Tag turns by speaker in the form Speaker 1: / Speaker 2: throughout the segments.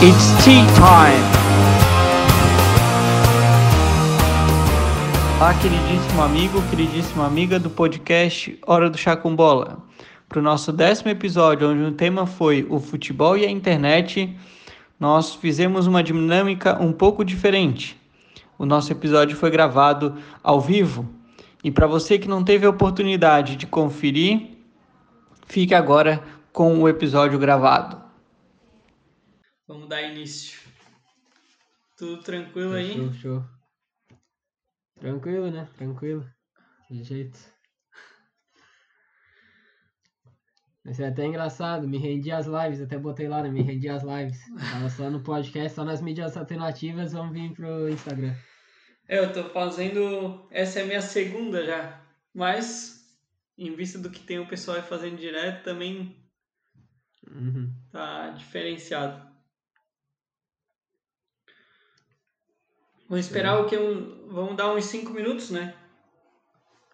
Speaker 1: It's tea time! Olá, queridíssimo amigo, queridíssima amiga do podcast Hora do Chá com Bola. Para o nosso décimo episódio, onde o tema foi o futebol e a internet, nós fizemos uma dinâmica um pouco diferente. O nosso episódio foi gravado ao vivo. E para você que não teve a oportunidade de conferir, fique agora com o episódio gravado. Vamos dar início. Tudo tranquilo aí?
Speaker 2: Show, show. Tranquilo, né? Tranquilo. De jeito. Isso é até engraçado, me rendi às lives, até botei lá, né? Me rendi às lives. Tava só no podcast, só nas mídias alternativas, vamos vir pro Instagram.
Speaker 1: É, eu tô fazendo. Essa é a minha segunda já. Mas, em vista do que tem o pessoal aí fazendo direto, também
Speaker 2: Uhum.
Speaker 1: tá diferenciado. Vamos esperar o que? Um, vamos dar uns 5 minutos, né?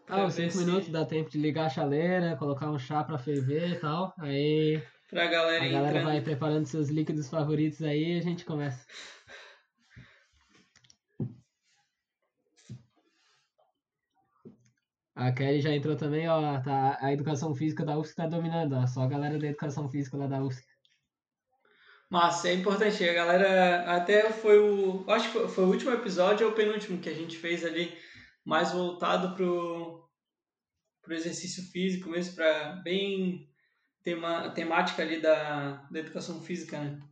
Speaker 1: Pra
Speaker 2: Ah,
Speaker 1: ver
Speaker 2: 5
Speaker 1: se-
Speaker 2: minutos dá tempo de ligar a chaleira, colocar um chá pra ferver e tal. Aí
Speaker 1: Pra galera
Speaker 2: a galera
Speaker 1: entrando.
Speaker 2: vai preparando seus líquidos favoritos aí e a gente começa. A Kelly já entrou também, ó. Tá, a educação física da UFSC tá dominando, ó. Só a galera da educação física lá da UFSC.
Speaker 1: Mas é importante, a galera até foi o. Acho que foi, o último episódio ou o penúltimo que a gente fez ali, mais voltado pro, pro exercício físico mesmo, para bem tema, temática ali da, da educação física, né?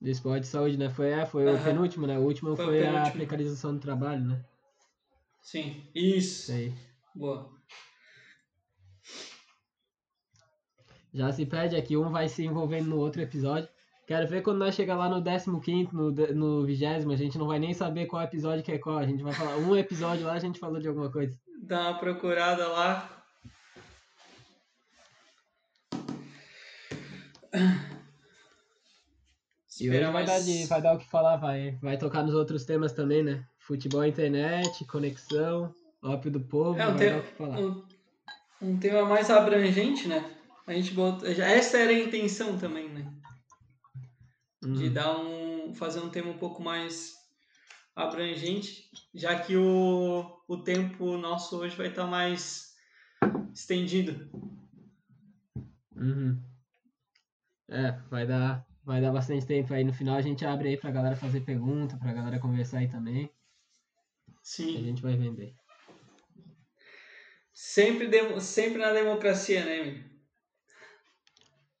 Speaker 2: Do esporte de saúde, né? Foi, é, foi o
Speaker 1: Aham.
Speaker 2: penúltimo, né? O último
Speaker 1: Foi o
Speaker 2: foi, a precarização do trabalho, né?
Speaker 1: Sim, isso.
Speaker 2: Isso aí.
Speaker 1: Boa.
Speaker 2: Já se perde aqui, um vai se envolvendo no outro episódio. Quero ver quando nós chegar lá no 15 no, no 20 a gente não vai nem saber qual episódio que é qual. A gente vai falar um episódio lá, a gente falou de alguma coisa.
Speaker 1: Dá uma procurada lá.
Speaker 2: E hoje vai dar, de, vai dar o que falar, vai, vai tocar nos outros temas também, né? Futebol, internet, conexão, ópio do povo,
Speaker 1: É um,
Speaker 2: vai
Speaker 1: te-
Speaker 2: dar o que falar.
Speaker 1: um, um tema mais abrangente, né? A gente já- essa era a intenção também, né? De
Speaker 2: Uhum.
Speaker 1: dar um, fazer um tema um pouco mais abrangente, já que o, o tempo nosso hoje vai estar mais estendido.
Speaker 2: Uhum. É, vai dar, vai dar bastante tempo aí. No final a gente abre aí pra galera fazer pergunta, pra galera conversar aí também. A
Speaker 1: Sim.
Speaker 2: gente vai vender.
Speaker 1: Sempre, sempre na democracia, né, amigo?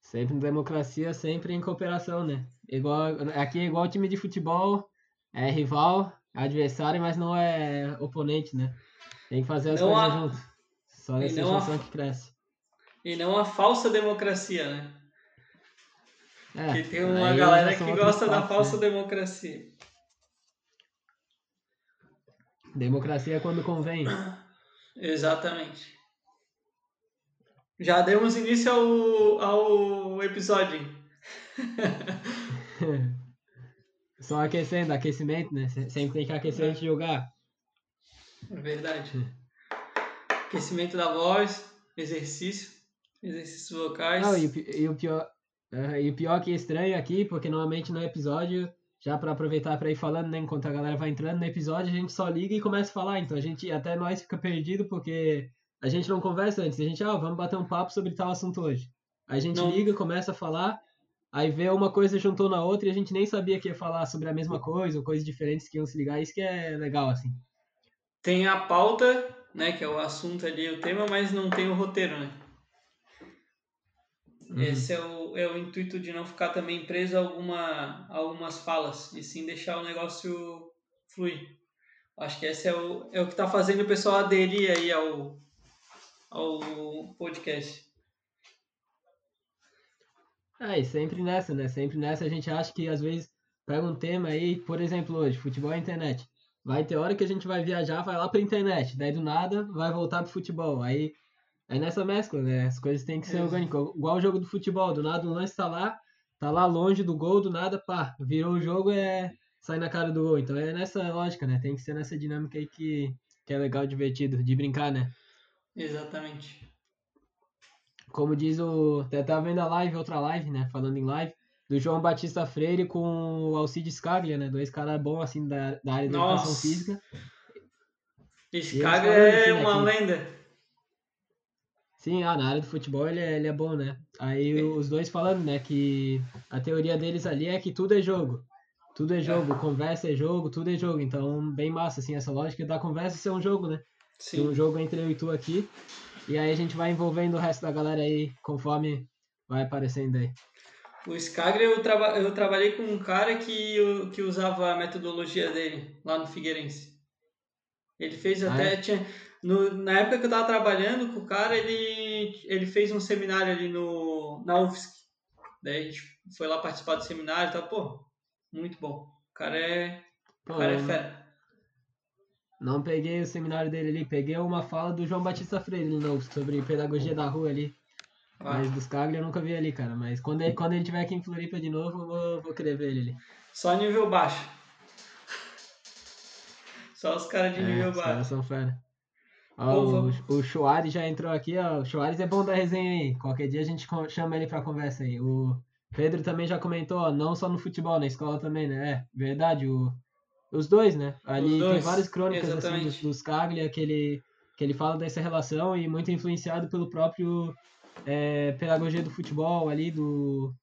Speaker 2: Sempre em democracia, sempre em cooperação, né? Igual, aqui é igual time de futebol, é rival, adversário, mas não é oponente, né? Tem que fazer as
Speaker 1: Não
Speaker 2: coisas
Speaker 1: há-
Speaker 2: juntos. Só nessa
Speaker 1: há-
Speaker 2: junção que cresce.
Speaker 1: E não a falsa democracia, né?
Speaker 2: É,
Speaker 1: Que tem uma galera que gosta da falsa
Speaker 2: né?
Speaker 1: democracia.
Speaker 2: Democracia é quando convém.
Speaker 1: Exatamente. Já demos início ao, ao episódio.
Speaker 2: Só aquecendo, aquecimento, né? Se- Sempre tem que aquecer antes de jogar.
Speaker 1: É verdade. Aquecimento da voz, exercício, exercícios vocais.
Speaker 2: Não, e, e o pior, é, e o pior que é estranho aqui, porque normalmente no episódio, já pra aproveitar pra ir falando, né, enquanto a galera vai entrando no episódio, a gente só liga e começa a falar. Então a gente, até nós fica perdido porque a gente não conversa antes. A gente, ah, vamos bater um papo sobre tal assunto hoje. A gente
Speaker 1: Não.
Speaker 2: liga, começa a falar, aí vê uma coisa juntou na outra e a gente nem sabia que ia falar sobre a mesma coisa ou coisas diferentes que iam se ligar. Isso que é legal, assim.
Speaker 1: Tem a pauta, né, que é o assunto ali, o tema, mas não tem o roteiro, né?
Speaker 2: Uhum.
Speaker 1: Esse é o, é o intuito de não ficar também preso a, alguma, a algumas falas, e sim deixar o negócio fluir. Acho que esse é o, é o que está fazendo o pessoal aderir aí ao, ao podcast.
Speaker 2: É, e sempre nessa, né? Sempre nessa a gente acha que às vezes pega um tema aí, por exemplo, hoje, futebol e internet. Vai ter hora que a gente vai viajar, vai lá pra internet, daí do nada vai voltar pro futebol. Aí é nessa mescla, né? As coisas têm que ser
Speaker 1: É.
Speaker 2: orgânicas. Igual o jogo do futebol, do nada o lance tá lá, tá lá longe do gol, do nada, pá, virou o jogo, é sai na cara do gol. Então é nessa lógica, né? Tem que ser nessa dinâmica aí que, que é legal, divertido, de brincar, né?
Speaker 1: Exatamente.
Speaker 2: Como diz o. Até tava vendo a live, outra live, né? Falando em live, do João Batista Freire com o Alcides Scaglia, né? Dois caras bons, assim, da, da área da Nossa. educação física.
Speaker 1: Scaglia é assim, uma né, lenda.
Speaker 2: Sim, ah, na área do futebol ele é, ele é bom, né? Aí os dois falando, né, que a teoria deles ali é que tudo é jogo. Tudo é jogo, é. conversa é jogo, tudo é jogo. Então, bem massa, assim, essa lógica da conversa ser um jogo, né? Sim. Tem um jogo entre eu e tu aqui. E aí a gente vai envolvendo o resto da galera aí conforme vai aparecendo aí.
Speaker 1: O Scaglia, eu, traba eu trabalhei com um cara que, que usava a metodologia dele lá no Figueirense. Ele fez ah, até. É? Tinha, no, na época que eu tava trabalhando com o cara, ele, ele fez um seminário ali no, na UFSC. Daí a gente foi lá participar do seminário e tal. Pô, muito bom. O cara é. Pô, o cara é fera.
Speaker 2: Não peguei o seminário dele ali, peguei uma fala do João Batista Freire no sobre pedagogia da rua ali. Ah. Mas dos Cagli eu nunca vi ali, cara. Mas quando ele, quando ele tiver aqui em Floripa de novo, eu vou, vou querer ver ele ali.
Speaker 1: Só nível baixo. Só os caras de é, nível baixo.
Speaker 2: são fera. Ó, o, o Chuari já entrou aqui, ó. O Chuari é bom da resenha aí. Qualquer dia a gente chama ele pra conversa aí. O Pedro também já comentou, ó, não só no futebol, na escola também, né? É, verdade, o, os dois, né? Ali dois, tem várias crônicas assim, dos, dos Caglia que ele, que ele fala dessa relação e muito influenciado pelo próprio é, pedagogia do futebol ali do,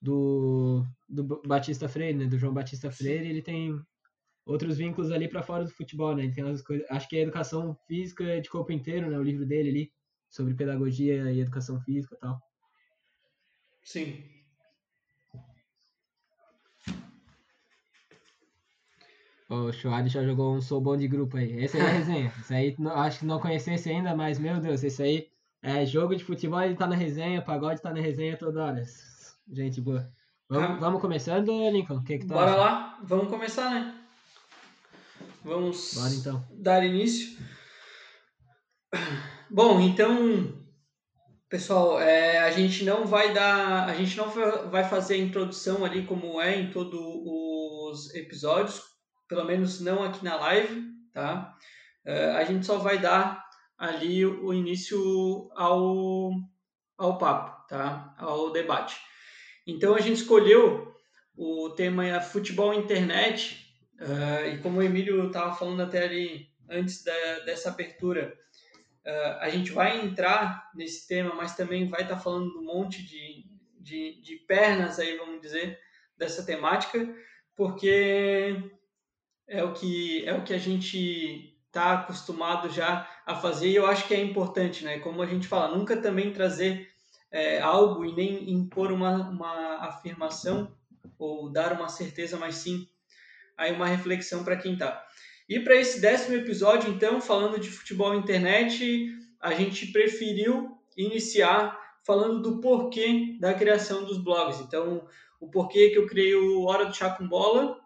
Speaker 2: do, do Batista Freire, né? Do João Batista Freire, ele tem outros vínculos ali para fora do futebol, né? Ele tem coisas, acho que é educação física de corpo inteiro, né? O livro dele ali sobre pedagogia e educação física e tal.
Speaker 1: Sim.
Speaker 2: O Chuad já jogou um sou bom de grupo aí. Esse aí é a resenha. Esse aí acho que não conhecesse ainda, mas meu Deus, esse aí é jogo de futebol, ele tá na resenha, pagode tá na resenha toda hora. Gente boa. Vamos, ah. vamos começando, Lincoln? Que, que
Speaker 1: Bora acha? lá, vamos começar, né? Vamos
Speaker 2: Bora, então.
Speaker 1: dar início. Bom, então, pessoal, é, a gente não vai dar, a gente não vai fazer a introdução ali como é em todos os episódios, pelo menos não aqui na live, tá? É, a gente só vai dar ali o início ao, ao papo, tá? Ao debate. Então a gente escolheu o tema futebol internet Uh, e como o Emílio estava falando até ali antes da, dessa abertura, uh, a gente vai entrar nesse tema, mas também vai estar tá falando um monte de, de, de, pernas aí, vamos dizer, dessa temática, porque é o que, é o que a gente está acostumado já a fazer e eu acho que é importante, né? Como a gente fala, nunca também trazer é, algo e nem impor uma, uma afirmação ou dar uma certeza, mas sim aí uma reflexão para quem está. E para esse décimo episódio, então, falando de futebol internet, a gente preferiu iniciar falando do porquê da criação dos blogs. Então, o porquê que eu criei o Hora do Chá com Bola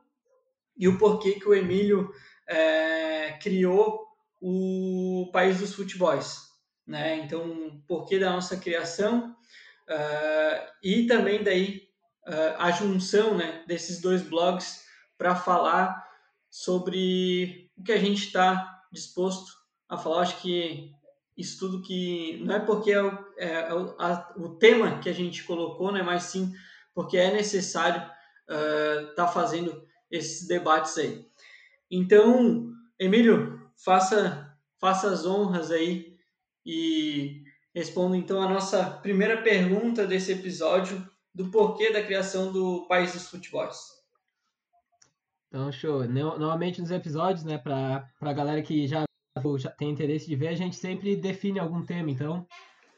Speaker 1: e o porquê que o Emílio é, criou o País dos Futebols. Né? Então, porquê da nossa criação uh, e também daí uh, a junção né, desses dois blogs para falar sobre o que a gente está disposto a falar. Acho que isso tudo que não é porque é o, é, o, a, o tema que a gente colocou, né, mas sim porque é necessário estar uh, tá fazendo esses debates aí. Então, Emílio, faça, faça as honras aí e responda então a nossa primeira pergunta desse episódio do porquê da criação do País dos Futebols.
Speaker 2: Então, show. Normalmente nos episódios, né, pra, pra galera que já, já tem interesse de ver, a gente sempre define algum tema. Então,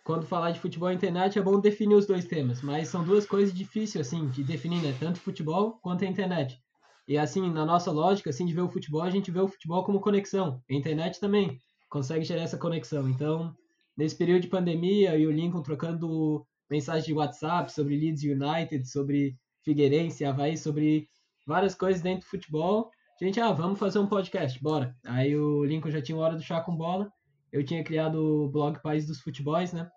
Speaker 2: quando falar de futebol e internet, é bom definir os dois temas. Mas são duas coisas difíceis, assim, de definir, né? Tanto futebol quanto a internet. E, assim, na nossa lógica, assim, de ver o futebol, a gente vê o futebol como conexão. A internet também consegue gerar essa conexão. Então, nesse período de pandemia, e o Lincoln trocando mensagem de WhatsApp sobre Leeds United, sobre Figueirense, Havaí, sobre várias coisas dentro do futebol. Gente, ah, vamos fazer um podcast, bora. Aí o Lincoln já tinha hora do chá com bola. Eu tinha criado o blog País dos Futebols, né?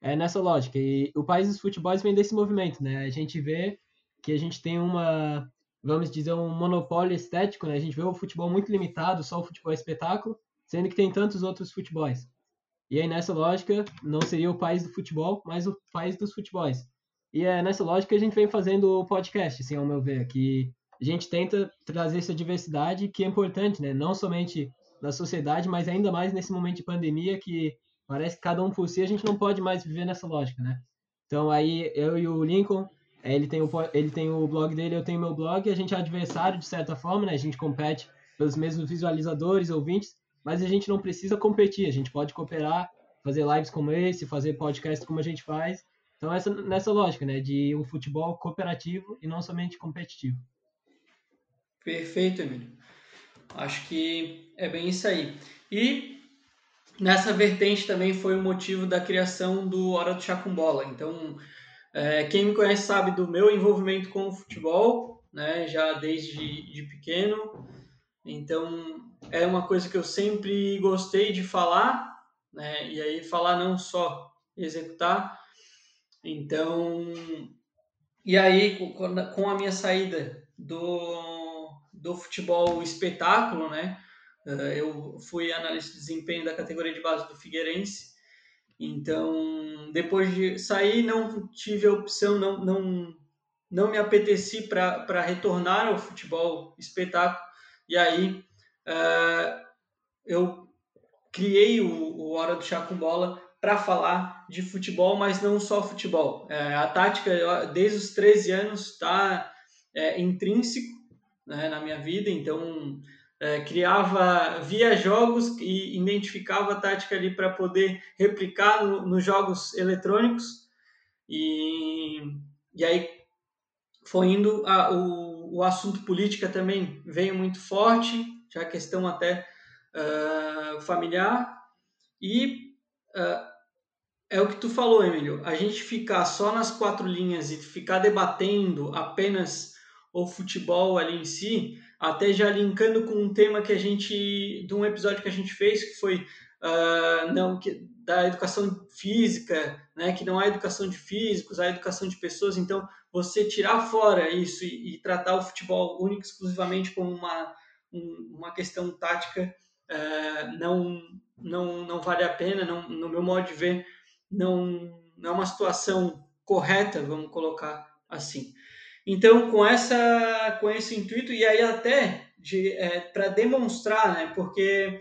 Speaker 2: É nessa lógica. E o País dos Futebols vem desse movimento, né? A gente vê que a gente tem uma, vamos dizer, um monopólio estético, né? A gente vê o futebol muito limitado, só o futebol espetáculo, sendo que tem tantos outros futebols. E aí, nessa lógica, não seria o país do futebol, mas o país dos futebols. E é nessa lógica que a gente vem fazendo o podcast, assim, ao meu ver, que a gente tenta trazer essa diversidade que é importante, né? Não somente na sociedade, mas ainda mais nesse momento de pandemia que parece que cada um por si a gente não pode mais viver nessa lógica, né? Então aí eu e o Lincoln, ele tem o, ele tem o blog dele, eu tenho meu blog, a gente é adversário de certa forma, né? A gente compete pelos mesmos visualizadores, ouvintes, mas a gente não precisa competir, a gente pode cooperar, fazer lives como esse, fazer podcast como a gente faz então, essa, nessa lógica, né, de um futebol cooperativo e não somente competitivo.
Speaker 1: Perfeito, Emílio. Acho que é bem isso aí. E nessa vertente também foi o motivo da criação do Hora do Chá com Bola. Então, é, quem me conhece sabe do meu envolvimento com o futebol, né, já desde de pequeno. Então, é uma coisa que eu sempre gostei de falar, né, e aí falar não só executar, então, e aí com a minha saída do, do futebol espetáculo, né? Eh, eu fui analista de desempenho da categoria de base do Figueirense. Então, depois de sair, não tive a opção, não, não, não me apeteci para retornar ao futebol espetáculo. E aí, uh, eu criei o, o Hora do Chá com Bola para falar de futebol, mas não só futebol. É, a tática, desde os 13 anos, está é, intrínseco né, na minha vida, então é, criava, via jogos e identificava a tática ali para poder replicar no, nos jogos eletrônicos. E, e aí foi indo, a, o, o assunto política também veio muito forte, já questão até uh, familiar. E uh, é o que tu falou, Emílio. A gente ficar só nas quatro linhas e ficar debatendo apenas o futebol ali em si, até já linkando com um tema que a gente, de um episódio que a gente fez, que foi uh, não, que, da educação física, né, que não há educação de físicos, há educação de pessoas. Então, você tirar fora isso e, e tratar o futebol único exclusivamente como uma, um, uma questão tática uh, não, não, não vale a pena, não, no meu modo de ver não, não é uma situação correta, vamos colocar assim. Então, com essa com esse intuito e aí até de é, para demonstrar, né? Porque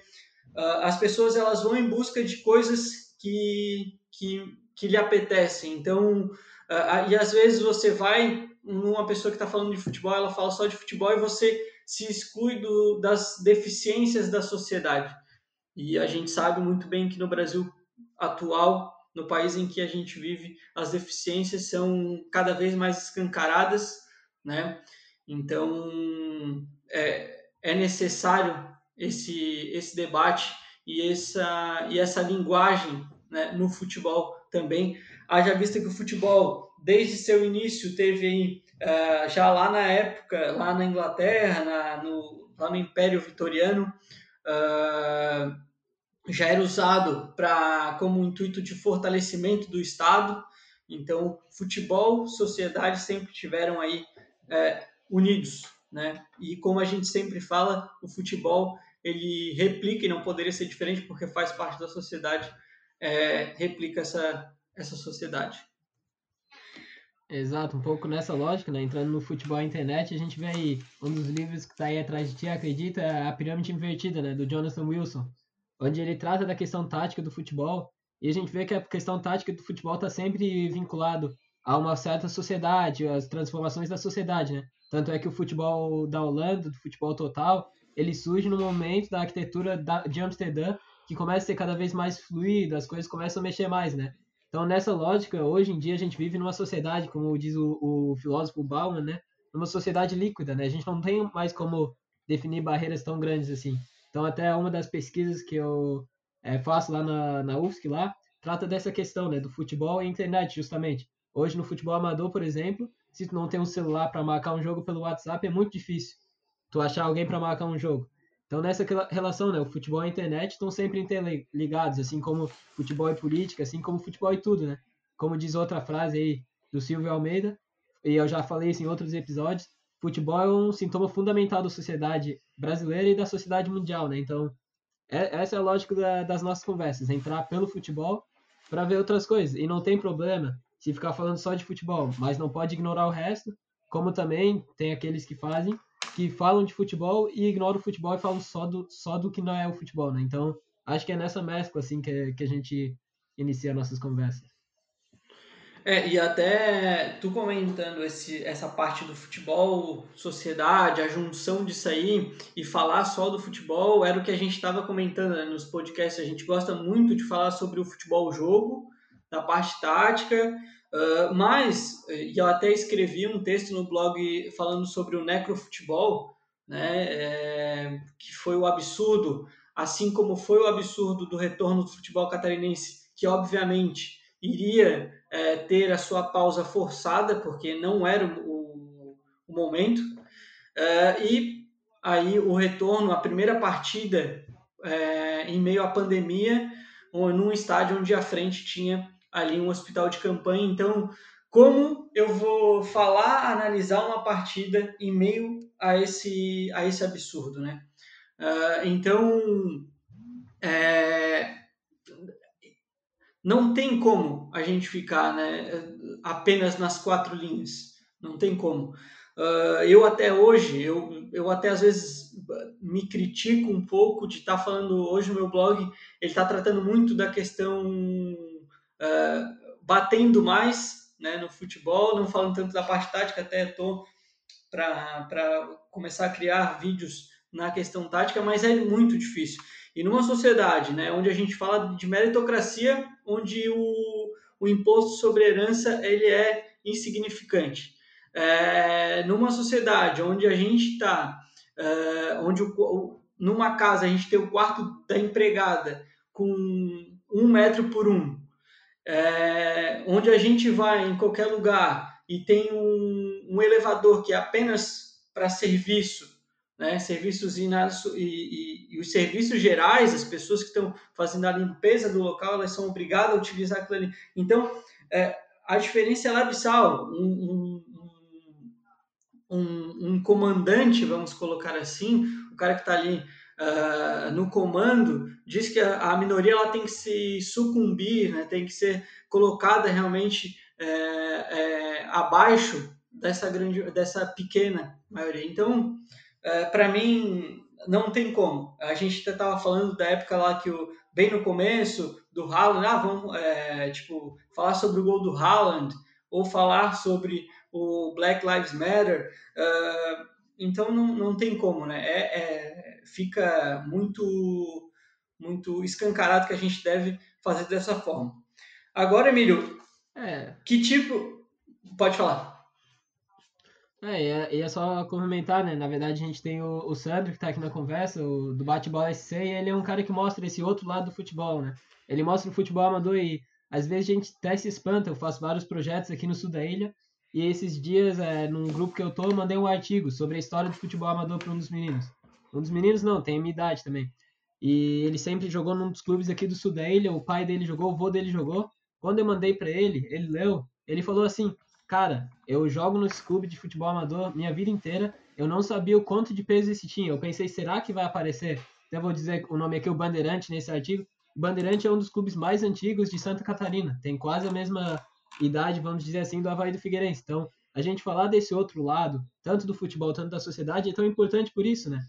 Speaker 1: uh, as pessoas elas vão em busca de coisas que que, que lhe apetecem. Então, uh, e às vezes você vai numa pessoa que está falando de futebol, ela fala só de futebol e você se exclui do, das deficiências da sociedade. E a gente sabe muito bem que no Brasil atual no país em que a gente vive, as deficiências são cada vez mais escancaradas, né? Então, é, é necessário esse, esse debate e essa, e essa linguagem né, no futebol também. Haja vista que o futebol, desde seu início, teve aí, uh, já lá na época, lá na Inglaterra, na, no, lá no Império Vitoriano, uh, já era usado para como intuito de fortalecimento do Estado. Então, futebol, sociedade sempre tiveram aí é, unidos, né? E como a gente sempre fala, o futebol ele replica e não poderia ser diferente porque faz parte da sociedade, é, replica essa essa sociedade.
Speaker 2: Exato, um pouco nessa lógica, né? Entrando no futebol e internet, a gente vê aí um dos livros que está aí atrás de ti, acredita, é a pirâmide invertida, né? Do Jonathan Wilson onde ele trata da questão tática do futebol, e a gente vê que a questão tática do futebol está sempre vinculado a uma certa sociedade, as transformações da sociedade, né? Tanto é que o futebol da Holanda, do futebol total, ele surge no momento da arquitetura de Amsterdã, que começa a ser cada vez mais fluido, as coisas começam a mexer mais, né? Então, nessa lógica, hoje em dia a gente vive numa sociedade, como diz o, o filósofo Bauman, né? Numa sociedade líquida, né? A gente não tem mais como definir barreiras tão grandes assim. Então, até uma das pesquisas que eu é, faço lá na, na UFSC, lá, trata dessa questão, né, do futebol e internet, justamente. Hoje, no futebol amador, por exemplo, se tu não tem um celular para marcar um jogo pelo WhatsApp, é muito difícil tu achar alguém para marcar um jogo. Então, nessa relação, né, o futebol e a internet estão sempre interligados, assim como futebol e política, assim como futebol e tudo, né? Como diz outra frase aí do Silvio Almeida, e eu já falei isso em outros episódios, futebol é um sintoma fundamental da sociedade brasileira e da sociedade mundial, né? Então, é, essa é a lógica da, das nossas conversas, entrar pelo futebol para ver outras coisas. E não tem problema se ficar falando só de futebol, mas não pode ignorar o resto, como também tem aqueles que fazem, que falam de futebol e ignoram o futebol e falam só do, só do que não é o futebol, né? Então, acho que é nessa mescla, assim, que, que a gente inicia nossas conversas.
Speaker 1: É, e até tu comentando esse, essa parte do futebol, sociedade, a junção disso aí e falar só do futebol era o que a gente estava comentando né, nos podcasts. A gente gosta muito de falar sobre o futebol jogo, da parte tática, uh, mas, e eu até escrevi um texto no blog falando sobre o necrofutebol, né, é, que foi o absurdo, assim como foi o absurdo do retorno do futebol catarinense, que obviamente iria é, ter a sua pausa forçada, porque não era o, o momento, é, e aí o retorno, a primeira partida é, em meio à pandemia, num estádio onde à frente tinha ali um hospital de campanha. Então, como eu vou falar, analisar uma partida em meio a esse, a esse absurdo, né? Uh, então, é, não tem como a gente ficar né, apenas nas quatro linhas. Não tem como. Uh, eu até hoje, eu, eu até às vezes me critico um pouco de estar tá falando hoje no meu blog, ele está tratando muito da questão uh, batendo mais né, no futebol, não falando tanto da parte tática, até estou para começar a criar vídeos na questão tática, mas é muito difícil. E numa sociedade né, onde a gente fala de meritocracia, onde o, o imposto sobre herança ele é insignificante. É, numa sociedade onde a gente está, é, onde o, numa casa a gente tem o quarto da empregada com um metro por um, é, onde a gente vai em qualquer lugar e tem um, um elevador que é apenas para serviço né, serviços e, e, e, os serviços gerais, as pessoas que estão fazendo a limpeza do local, elas são obrigadas a utilizar aquilo ali. Então, é, a diferença é abissal. Um, um, um, um, comandante, vamos colocar assim, o cara que está ali uh, no comando, diz que a, a, minoria ela tem que se sucumbir, né, tem que ser colocada realmente é, é, abaixo dessa grande, dessa pequena maioria. Então, para mim, não tem como. A gente estava falando da época lá que o, bem no começo do Haaland, ah, vamos é, tipo, falar sobre o gol do Haaland ou falar sobre o Black Lives Matter. Uh, então não, não tem como, né? É, é, fica muito muito escancarado que a gente deve fazer dessa forma. Agora, Emílio, é. que tipo. Pode falar.
Speaker 2: É, e é, só complementar, né? Na verdade, a gente tem o, o Sandro, que tá aqui na conversa, o, do Bate-Bola SC, e ele é um cara que mostra esse outro lado do futebol, né? Ele mostra o futebol amador e às vezes a gente até se espanta. Eu faço vários projetos aqui no sul da ilha, e esses dias, é, num grupo que eu tô, eu mandei um artigo sobre a história do futebol amador para um dos meninos. Um dos meninos não, tem a minha idade também. E ele sempre jogou num dos clubes aqui do sul da ilha, o pai dele jogou, o vô dele jogou. Quando eu mandei para ele, ele leu, ele falou assim: Cara, eu jogo no clube de futebol amador minha vida inteira. Eu não sabia o quanto de peso esse tinha. Eu pensei, será que vai aparecer? Até vou dizer o nome aqui, o Bandeirante, nesse artigo. O Bandeirante é um dos clubes mais antigos de Santa Catarina. Tem quase a mesma idade, vamos dizer assim, do Havaí do Figueirense. Então, a gente falar desse outro lado, tanto do futebol, tanto da sociedade, é tão importante por isso, né?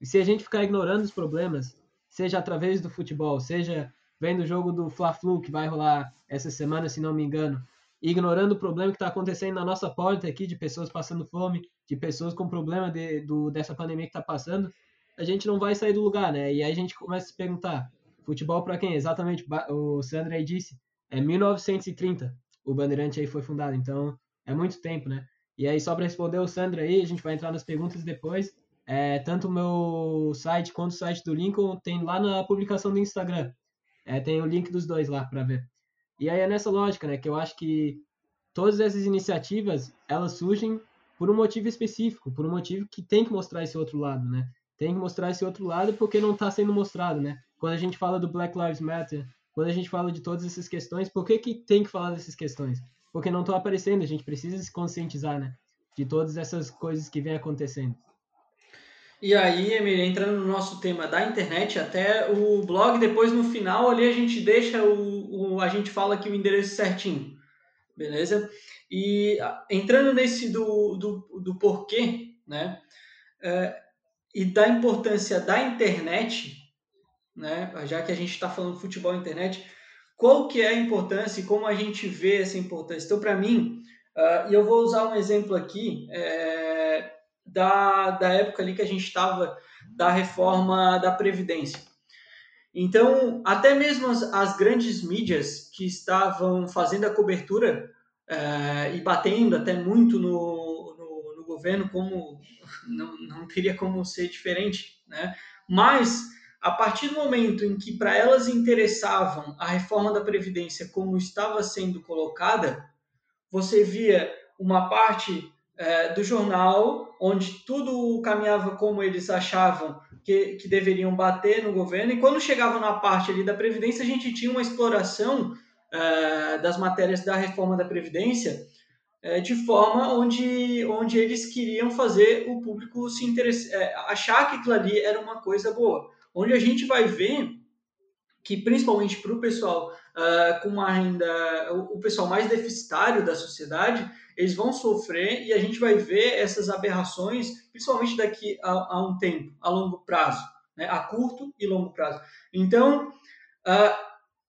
Speaker 2: E se a gente ficar ignorando os problemas, seja através do futebol, seja vendo o jogo do Fla-Flu, que vai rolar essa semana, se não me engano, ignorando o problema que está acontecendo na nossa porta aqui, de pessoas passando fome, de pessoas com problema de, do, dessa pandemia que está passando, a gente não vai sair do lugar, né? E aí a gente começa a se perguntar, futebol para quem? Exatamente, o Sandro aí disse, é 1930 o Bandeirante aí foi fundado, então é muito tempo, né? E aí só para responder o Sandro aí, a gente vai entrar nas perguntas depois, é, tanto o meu site quanto o site do Lincoln tem lá na publicação do Instagram, é, tem o link dos dois lá para ver. E aí é nessa lógica, né, que eu acho que todas essas iniciativas, elas surgem por um motivo específico, por um motivo que tem que mostrar esse outro lado, né? Tem que mostrar esse outro lado porque não está sendo mostrado, né? Quando a gente fala do Black Lives Matter, quando a gente fala de todas essas questões, por que, que tem que falar dessas questões? Porque não estão aparecendo, a gente precisa se conscientizar, né? De todas essas coisas que vêm acontecendo.
Speaker 1: E aí, Emília, entrando no nosso tema da internet, até o blog, depois no final ali a gente deixa o, o a gente fala aqui o endereço certinho. beleza? E entrando nesse do, do, do porquê, né? É, e da importância da internet, né? Já que a gente está falando futebol e internet, qual que é a importância e como a gente vê essa importância? Então, para mim, uh, e eu vou usar um exemplo aqui é, da, da época ali que a gente estava da reforma da Previdência. Então, até mesmo as, as grandes mídias que estavam fazendo a cobertura uh, e batendo até muito no, no, no, governo, como não, não teria como ser diferente, né? Mas a partir do momento em que para elas interessavam a reforma da Previdência como estava sendo colocada, você via uma parte é, do jornal onde tudo caminhava como eles achavam que, que deveriam bater no governo, e quando chegava na parte ali da Previdência, a gente tinha uma exploração é, das matérias da reforma da Previdência é, de forma onde, onde eles queriam fazer o público se interessar, é, achar que aquilo ali era uma coisa boa. Onde a gente vai ver que, principalmente para o pessoal uh, com uma renda, o, o pessoal mais deficitário da sociedade, eles vão sofrer e a gente vai ver essas aberrações, principalmente daqui a, a um tempo, a longo prazo, né? a curto e longo prazo. Então, uh,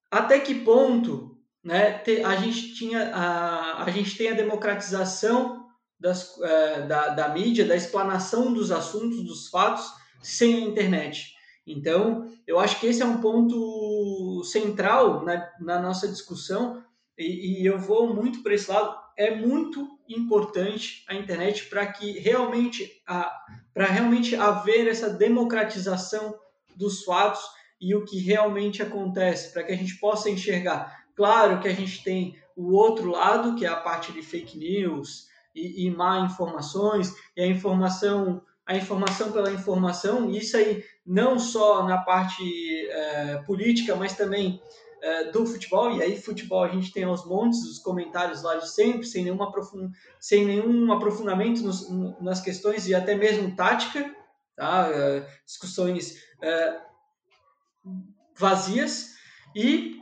Speaker 1: até que ponto né, a gente tinha a, a gente tem a democratização das, uh, da, da mídia, da explanação dos assuntos, dos fatos, sem a internet. Então, eu acho que esse é um ponto central na, na nossa discussão e, e eu vou muito para esse lado é muito importante a internet para que realmente para realmente haver essa democratização dos fatos e o que realmente acontece, para que a gente possa enxergar. Claro que a gente tem o outro lado, que é a parte de fake news e, e má informações, e a informação, a informação pela informação, isso aí não só na parte é, política, mas também é, do futebol, e aí futebol a gente tem aos montes os comentários lá de sempre, sem, nenhum aprofund... sem nenhum aprofundamento nos, nas questões e até mesmo tática, tá? É, discussões é, vazias, e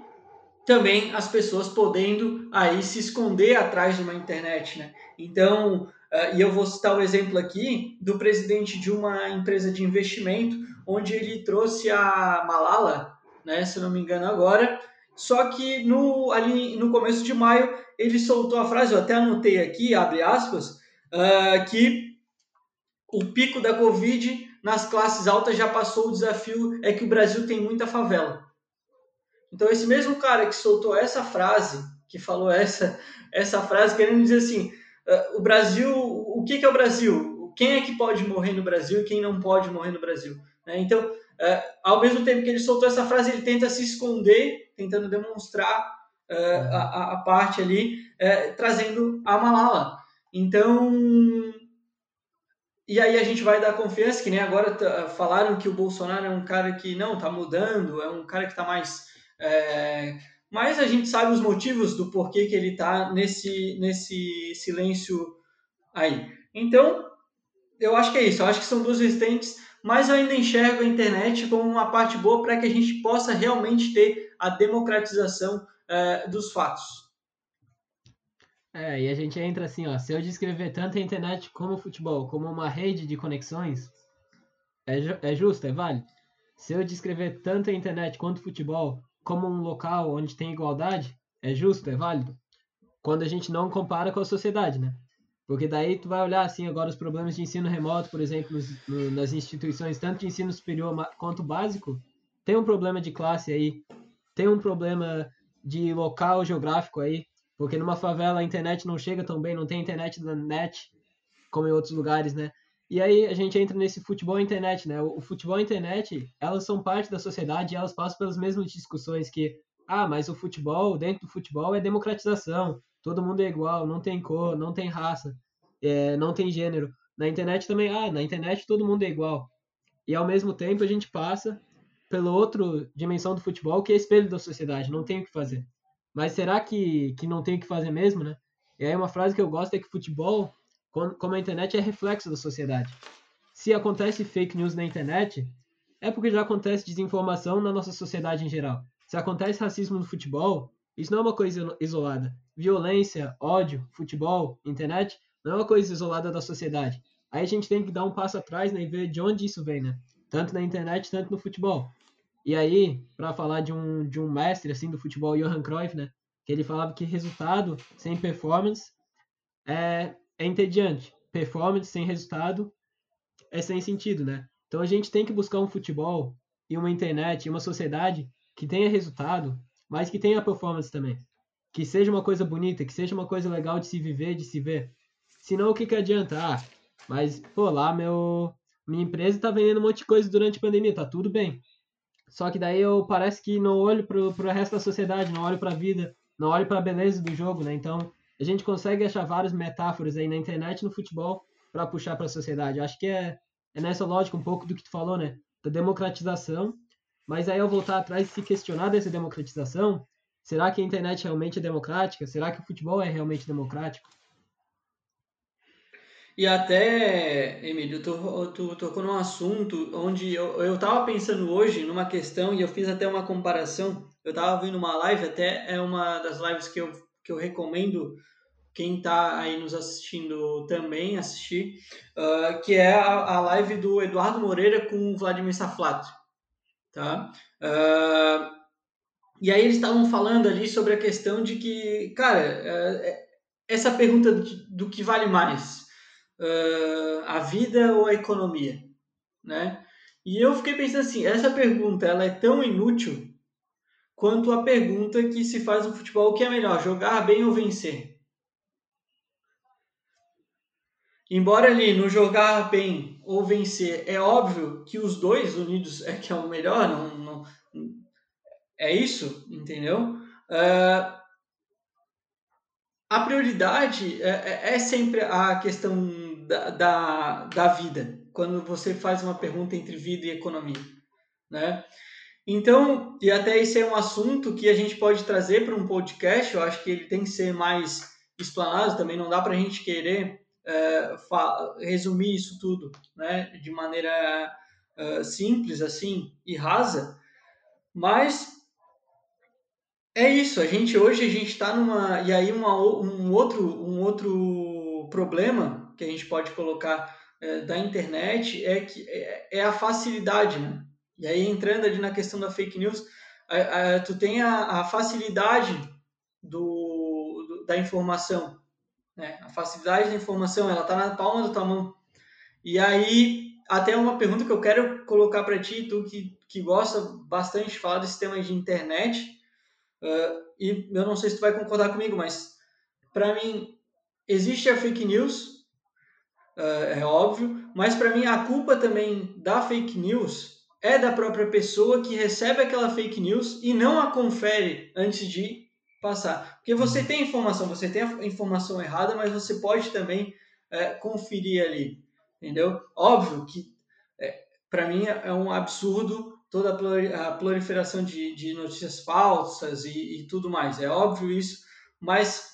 Speaker 1: também as pessoas podendo aí se esconder atrás de uma internet, né? Então, uh, e eu vou citar o um exemplo aqui do presidente de uma empresa de investimento, onde ele trouxe a Malala, né, se não me engano agora, só que no, ali no começo de maio ele soltou a frase, eu até anotei aqui, abre aspas, uh, que o pico da Covid nas classes altas já passou, o desafio é que o Brasil tem muita favela. Então esse mesmo cara que soltou essa frase, que falou essa, essa frase, querendo dizer assim, o Brasil, o que, que é o Brasil? Quem é que pode morrer no Brasil e quem não pode morrer no Brasil? Né? Então, uh, ao mesmo tempo que ele soltou essa frase, ele tenta se esconder tentando demonstrar uh, a, a, parte ali, trazendo a Malala. Então, e aí a gente vai dar confiança, que nem agora falaram que o Bolsonaro é um cara que não está mudando, é um cara que está mais. É, mas a gente sabe os motivos do porquê que ele está nesse, nesse silêncio aí. Então, eu acho que é isso. Eu acho que são duas vertentes, mas eu ainda enxergo a internet como uma parte boa para que a gente possa realmente ter a democratização uh, dos fatos.
Speaker 2: É, e a gente entra assim, ó, se eu descrever tanto a internet como o futebol, como uma rede de conexões, é, ju é justo, é válido. Se eu descrever tanto a internet quanto o futebol como um local onde tem igualdade, é justo, é válido. Quando a gente não compara com a sociedade, né? Porque daí tu vai olhar assim agora os problemas de ensino remoto, por exemplo, nos, no, nas instituições tanto de ensino superior quanto básico, tem um problema de classe aí tem um problema de local geográfico aí, porque numa favela a internet não chega tão bem, não tem internet da net como em outros lugares, né? E aí a gente entra nesse futebol internet, né? O, futebol internet, elas são parte da sociedade e elas passam pelas mesmas discussões que, ah, mas o futebol, dentro do futebol é democratização, todo mundo é igual, não tem cor, não tem raça, é, não tem gênero. Na internet também, ah, na internet todo mundo é igual. E ao mesmo tempo a gente passa pela outra dimensão do futebol, que é espelho da sociedade, não tem o que fazer. Mas será que, que não tem o que fazer mesmo, né? E aí uma frase que eu gosto é que futebol, como a internet, é reflexo da sociedade. Se acontece fake news na internet, é porque já acontece desinformação na nossa sociedade em geral. Se acontece racismo no futebol, Isso não é uma coisa isolada. Violência, ódio, futebol, internet, não é uma coisa isolada da sociedade. Aí a gente tem que dar um passo atrás né, e ver de onde isso vem, né? Tanto na internet, tanto no futebol. E aí, para falar de um, de um mestre assim do futebol, Johan Cruyff, né? Que ele falava que resultado sem performance é, é entediante. Performance sem resultado é sem sentido, né? Então a gente tem que buscar um futebol e uma internet e uma sociedade que tenha resultado, mas que tenha performance também. Que seja uma coisa bonita, que seja uma coisa legal de se viver, de se ver. Senão o que, que adianta? Ah, mas, pô, lá meu, minha empresa tá vendendo um monte de coisa durante a pandemia, tá tudo bem. Só que daí eu parece que não olho pro, pro resto da sociedade, não olho pra vida, não olho pra beleza do jogo, né? Então, a gente consegue achar várias metáforas aí na internet no futebol para puxar para a sociedade. Acho que é, é nessa lógica um pouco do que tu falou, né? Da democratização. Mas aí ao voltar atrás e se questionar dessa democratização, será que a internet realmente é democrática? Será que o futebol é realmente democrático?
Speaker 1: E até, Emílio, tu, tu tocou num assunto onde eu, eu tava pensando hoje numa questão e eu fiz até uma comparação. Eu tava vendo uma live, até é uma das lives que eu, que eu recomendo quem está aí nos assistindo também assistir, uh, que é a, a, live do Eduardo Moreira com o Vladimir Saflato, tá? Uh, e aí eles estavam falando ali sobre a questão de que, cara, uh, essa pergunta do, do, que vale mais, a vida ou a economia, né? E eu fiquei pensando assim, essa pergunta ela é tão inútil quanto a pergunta que se faz no futebol, o que é melhor, jogar bem ou vencer? Embora ali no jogar bem ou vencer, é óbvio que os dois unidos é que é o melhor, não, não é isso, entendeu? Uh, a prioridade é, é, é, sempre a questão da, da, da, vida, quando você faz uma pergunta entre vida e economia, né? Então, e até esse é um assunto que a gente pode trazer para um podcast, eu acho que ele tem que ser mais explanado, também não dá para a gente querer é, resumir isso tudo né, de maneira uh, simples assim e rasa, mas é isso. A gente hoje a gente está numa e aí uma, um outro um outro problema que a gente pode colocar é, da internet é que é, é, a facilidade, né? E aí entrando ali na questão da fake news, a, a, tu tem a, a facilidade do, do, da informação né? A facilidade da informação, ela está na palma da tua mão. E aí, até uma pergunta que eu quero colocar para ti, tu que, que gosta bastante de falar desse tema de internet, uh, e eu não sei se tu vai concordar comigo, mas para mim, existe a fake news, uh, é óbvio, mas para mim a culpa também da fake news é da própria pessoa que recebe aquela fake news e não a confere antes de passar. Porque você uhum. tem informação, você tem a informação errada, mas você pode também é, conferir ali, entendeu? Óbvio que, é, para mim, é um absurdo toda a proliferação de, de notícias falsas e, e tudo mais. É óbvio isso, mas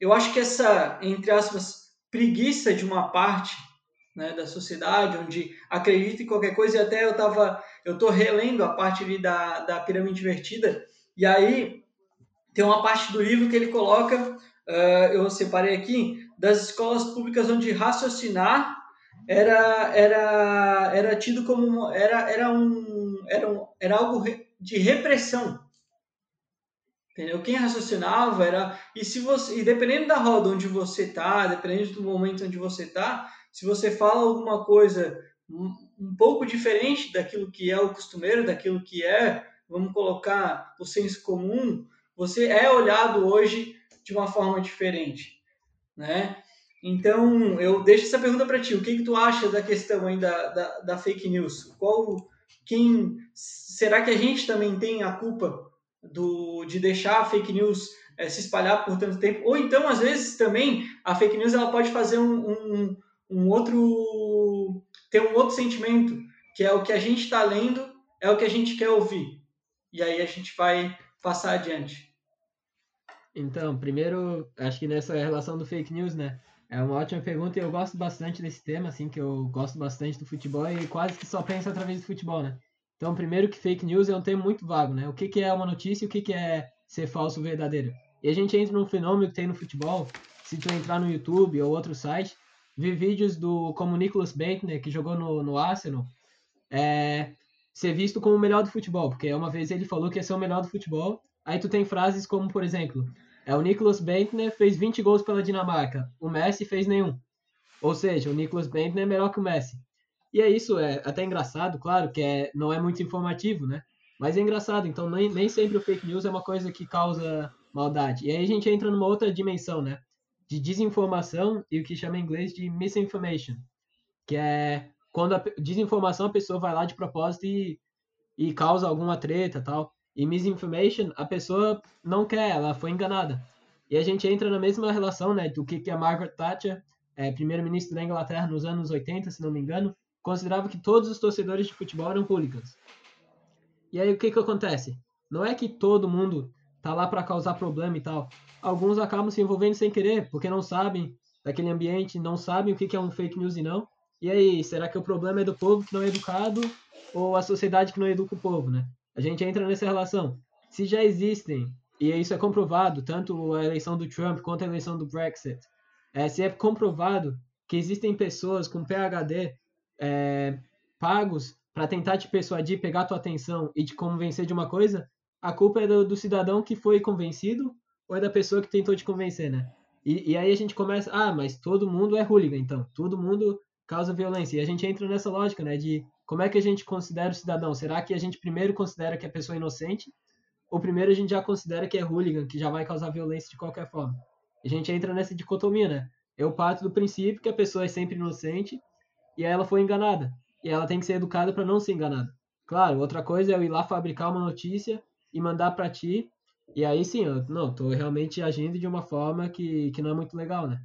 Speaker 1: eu acho que essa, entre aspas, preguiça de uma parte né, da sociedade, onde acredita em qualquer coisa, e até eu tava, eu tô relendo a parte ali da, da pirâmide invertida, e aí tem uma parte do livro que ele coloca, uh, eu separei aqui, das escolas públicas onde raciocinar era, era, era tido como era, era, um, era, um, era algo de repressão. Entendeu? Quem raciocinava era. E se você. E dependendo da roda onde você tá, dependendo do momento onde você tá, se você fala alguma coisa um, pouco diferente daquilo que é o costumeiro, daquilo que é, vamos colocar, o senso comum, você é olhado hoje de uma forma diferente, né? Então, eu deixo essa pergunta para ti. O que, que tu acha da questão aí da, da, da, fake news? Qual, quem, será que a gente também tem a culpa do, de deixar a fake news é, se espalhar por tanto tempo? Ou então, às vezes, também, a fake news ela pode fazer um, um, um outro... ter um outro sentimento, que é o que a gente está lendo, é o que a gente quer ouvir. E aí a gente vai passar adiante?
Speaker 2: Então, primeiro, acho que nessa relação do fake news, né? É uma ótima pergunta e eu gosto bastante desse tema, assim, que eu gosto bastante do futebol e quase que só penso através do futebol, né? Então, primeiro que fake news é um termo muito vago, né? O que, que é uma notícia e o que, que é ser falso ou verdadeiro. E a gente entra num fenômeno que tem no futebol, se tu entrar no YouTube ou outro site, vi vídeos do como Nicholas Bentner, que jogou no, no Arsenal, é, ser visto como o melhor do futebol, porque uma vez ele falou que ia ser o melhor do futebol, aí tu tem frases como, por exemplo, é o Nicholas Bentner fez 20 gols pela Dinamarca, o Messi fez nenhum. Ou seja, o Nicholas Bentner é melhor que o Messi. E é isso, é até engraçado, claro, que é, não é muito informativo, né? Mas é engraçado, então nem, nem sempre o fake news é uma coisa que causa maldade. E aí a gente entra numa outra dimensão, né? De desinformação e o que chama em inglês de misinformation, que é quando a desinformação a pessoa vai lá de propósito e, e causa alguma treta tal. E misinformation a pessoa não quer, ela foi enganada. E a gente entra na mesma relação, né, do que, que a Margaret Thatcher, é, primeira-ministra da Inglaterra nos anos 80, se não me engano, considerava que todos os torcedores de futebol eram hooligans. E aí o que que acontece? Não é que todo mundo tá lá para causar problema e tal. Alguns acabam se envolvendo sem querer, porque não sabem daquele ambiente, não sabem o que é um fake news e não. E aí, será que o problema é do povo que não é educado ou a sociedade que não educa o povo, né? A gente entra nessa relação. Se já existem, e isso é comprovado, tanto a eleição do Trump quanto a eleição do Brexit, é, se é comprovado que existem pessoas com PhD é, pagos para tentar te persuadir, pegar tua atenção e te convencer de uma coisa, a culpa é do, do, cidadão que foi convencido ou é da pessoa que tentou te convencer, né? E, e, aí a gente começa, ah, mas todo mundo é hooligan, então. Todo mundo causa violência. E a gente entra nessa lógica, né? De como é que a gente considera o cidadão? Será que a gente primeiro considera que a pessoa é inocente? Ou primeiro a gente já considera que é hooligan, que já vai causar violência de qualquer forma? A gente entra nessa dicotomia, né? Eu parto do princípio que a pessoa é sempre inocente e ela foi enganada. E ela tem que ser educada para não ser enganada. Claro, outra coisa é eu ir lá fabricar uma notícia e mandar para ti. E aí sim, eu não, tô realmente agindo de uma forma que, que não é muito legal, né?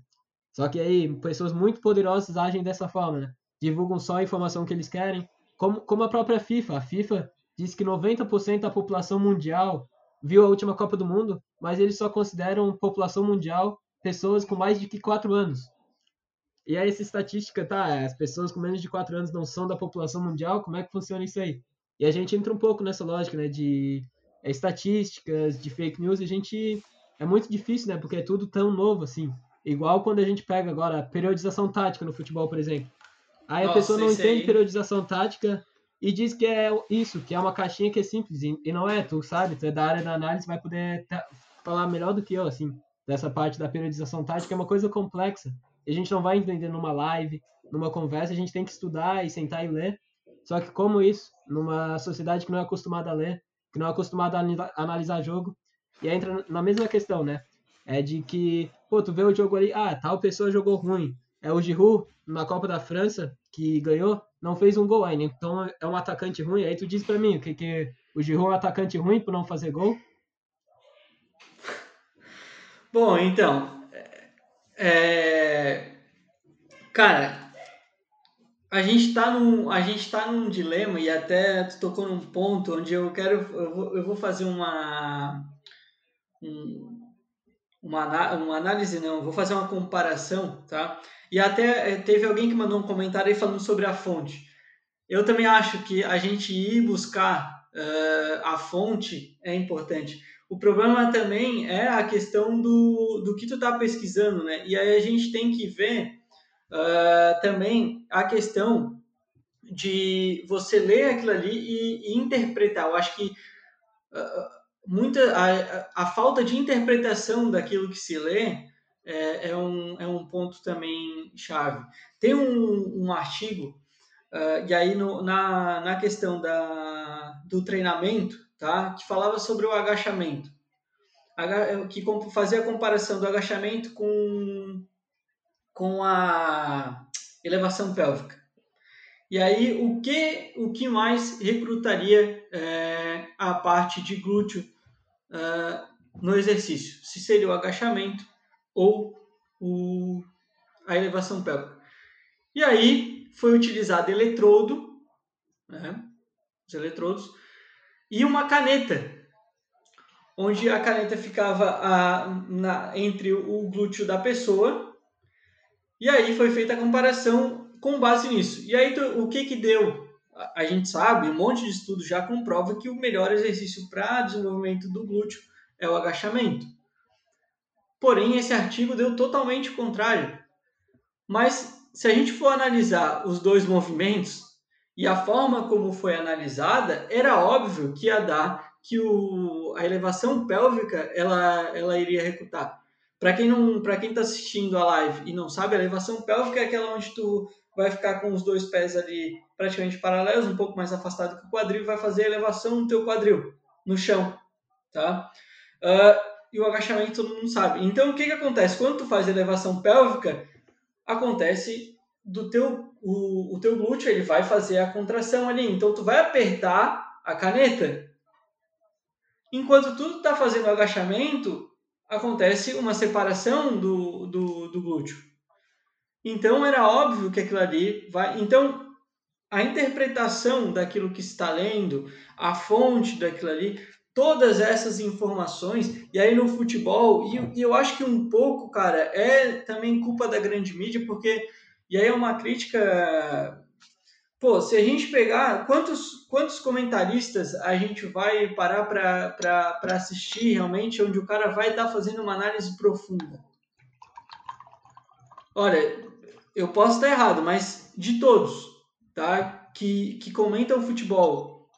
Speaker 2: Só que aí pessoas muito poderosas agem dessa forma, né? Divulgam só a informação que eles querem, como, como a própria FIFA. A FIFA diz que 90% da população mundial viu a última Copa do Mundo, mas eles só consideram população mundial pessoas com mais de que 4 anos. E aí essa estatística, tá, as pessoas com menos de 4 anos não são da população mundial, como é que funciona isso aí? E a gente entra um pouco nessa lógica, né, de estatísticas, de fake news, a gente é muito difícil, né, porque é tudo tão novo assim. Igual quando a gente pega agora a periodização tática no futebol, por exemplo. Aí Nossa, a pessoa não entende aí... periodização tática e diz que é isso, que é uma caixinha que é simples. E não é, tu sabe, tu é da área da análise, vai poder falar melhor do que eu, assim, dessa parte da periodização tática. É uma coisa complexa. E a gente não vai entender numa live, numa conversa, a gente tem que estudar e sentar e ler. Só que como isso, numa sociedade que não é acostumada a ler, que não é acostumada a analisar jogo, e aí entra na mesma questão, né? É de que, pô, tu vê o jogo ali, ah, tal pessoa jogou ruim. É o Giroud, na Copa da França, que ganhou, não fez um gol ainda. Então é um atacante ruim. Aí tu diz pra mim que, que o Giroud é um atacante ruim por não fazer gol?
Speaker 1: Bom, então. É... Cara, a gente tá num, a gente tá num dilema e até tu tocou num ponto onde eu quero eu vou, eu vou fazer uma um, uma, uma análise, não, vou fazer uma comparação, tá? E até eh, teve alguém que mandou um comentário aí falando sobre a fonte. Eu também acho que a gente ir buscar uh, a fonte é importante. O problema também é a questão do, do que tu está pesquisando, né? E aí a gente tem que ver uh, também a questão de você ler aquilo ali e, e interpretar. Eu acho que uh, muita a, a falta de interpretação daquilo que se lê é, é, um, é um ponto também chave. Tem um, um artigo, uh, e aí no, na, na questão da, do treinamento, tá, que falava sobre o agachamento, que fazia a comparação do agachamento com, com a elevação pélvica. E aí, o que, o que mais recrutaria é, a parte de glúteo uh, no exercício? Se seria o agachamento ou o, a elevação pélvica. E aí foi utilizado eletrodo, né, os eletrodos, e uma caneta, onde a caneta ficava a, na, entre o glúteo da pessoa, e aí foi feita a comparação com base nisso. E aí, o que que deu? A gente sabe, um monte de estudos já comprova que o melhor exercício para desenvolvimento do glúteo é o agachamento. Porém, esse artigo deu totalmente o contrário. Mas se a gente for analisar os dois movimentos e a forma como foi analisada, era óbvio que ia dar que o, a elevação pélvica ela, ela iria recutar. Para quem não, para quem está assistindo a live e não sabe, a elevação pélvica é aquela onde tu vai ficar com os dois pés ali praticamente paralelos, um pouco mais afastado que o quadril, vai fazer a elevação no teu quadril no chão, tá? Uh, e o agachamento todo mundo sabe. Então o que que acontece quando tu faz elevação pélvica? Acontece do teu o, o teu glúteo ele vai fazer a contração ali. Então tu vai apertar a caneta. Enquanto tu está fazendo o agachamento, acontece uma separação do, do, do glúteo. Então era óbvio que aquilo ali vai. Então a interpretação daquilo que está lendo, a fonte daquilo ali, todas essas informações, e aí no futebol, e, e eu acho que um pouco, cara, é também culpa da grande mídia, porque, e aí é uma crítica pô, se a gente pegar quantos, quantos comentaristas a gente vai parar para assistir realmente, onde o cara vai estar tá fazendo uma análise profunda? Olha, eu posso estar errado, mas de todos, tá? Que, que comentam futebol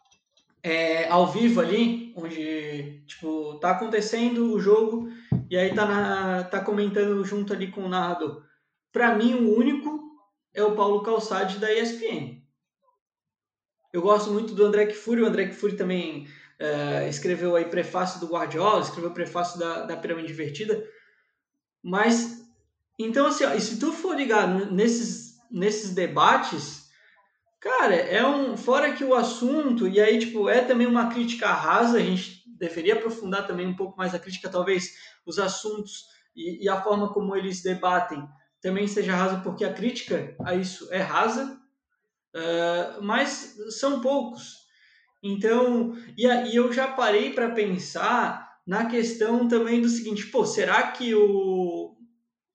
Speaker 1: é, ao vivo ali, onde tipo tá acontecendo o jogo e aí tá, na, tá comentando junto ali com o narrador. Para mim, o único é o Paulo Calçade da ESPN. Eu gosto muito do André Kfouri. O André Kfouri também é, escreveu aí prefácio do Guardiola, escreveu prefácio da, da Pirâmide Invertida. Mas, então assim, ó, se tu for ligar nesses, nesses debates, cara, é um... Fora que o assunto, e aí, tipo, é também uma crítica rasa, a gente deveria aprofundar também um pouco mais a crítica, talvez os assuntos e, e a forma como eles debatem também seja rasa, porque a crítica a isso é rasa, Uh, mas são poucos. Então, e, e eu já parei para pensar na questão também do seguinte: pô, será que o,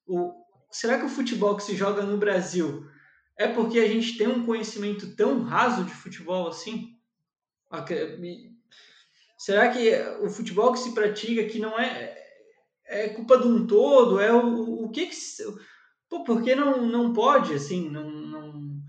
Speaker 1: o, será que o futebol que se joga no Brasil é porque a gente tem um conhecimento tão raso de futebol assim? Será que o futebol que se pratica que não é é culpa de um todo? É o, o que que pô, porque não não pode assim, não, não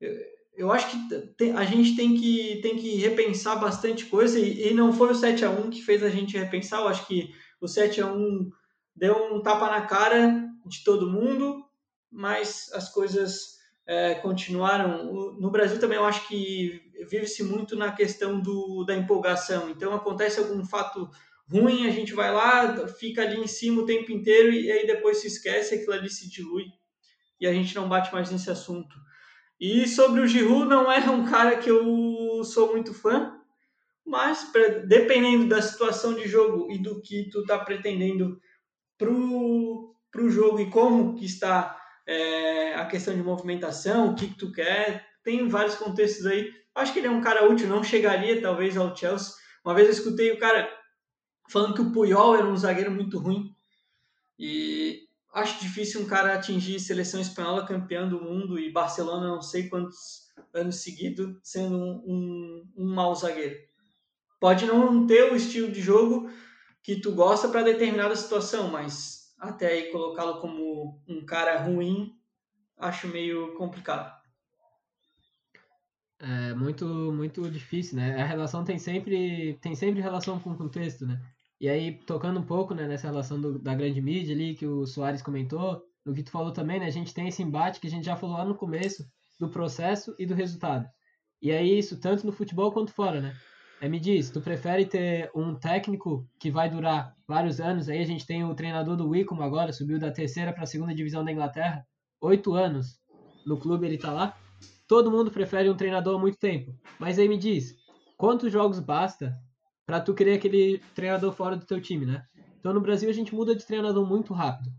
Speaker 1: eu acho que a gente tem que, tem que repensar bastante coisa e, e não foi o 7 a 1 que fez a gente repensar, eu acho que o 7 a 1 deu um tapa na cara de todo mundo, mas as coisas é, continuaram. No Brasil também eu acho que vive-se muito na questão do, da empolgação, então acontece algum fato ruim, a gente vai lá, fica ali em cima o tempo inteiro e aí depois se esquece, aquilo ali se dilui e a gente não bate mais nesse assunto. E sobre o Giroud, não é um cara que eu sou muito fã, mas dependendo da situação de jogo e do que tu tá pretendendo pro, pro jogo e como que está é, a questão de movimentação, o que, que tu quer, tem vários contextos aí. Acho que ele é um cara útil, não chegaria talvez ao Chelsea. Uma vez eu escutei o cara falando que o Puyol era um zagueiro muito ruim. E acho difícil um cara atingir seleção espanhola campeã do mundo e Barcelona não sei quantos anos seguidos sendo um, um, um mau zagueiro. Pode não ter o estilo de jogo que tu gosta para determinada situação, mas até aí colocá-lo como um cara ruim, acho meio complicado.
Speaker 2: É muito muito difícil, né? A relação tem sempre tem sempre relação com o contexto, né? E aí, tocando um pouco né, nessa relação do, da grande mídia ali, que o Soares comentou, no que tu falou também, né, a gente tem esse embate que a gente já falou lá no começo, do processo e do resultado. E aí, isso tanto no futebol quanto fora, né? É, me diz, tu prefere ter um técnico que vai durar vários anos? Aí a gente tem o treinador do Wickham agora, subiu da terceira para a segunda divisão da Inglaterra, oito anos no clube ele tá lá. Todo mundo prefere um treinador há muito tempo. Mas aí me diz, quantos jogos basta para tu querer aquele treinador fora do teu time, né? Então no Brasil a gente muda de treinador muito rápido.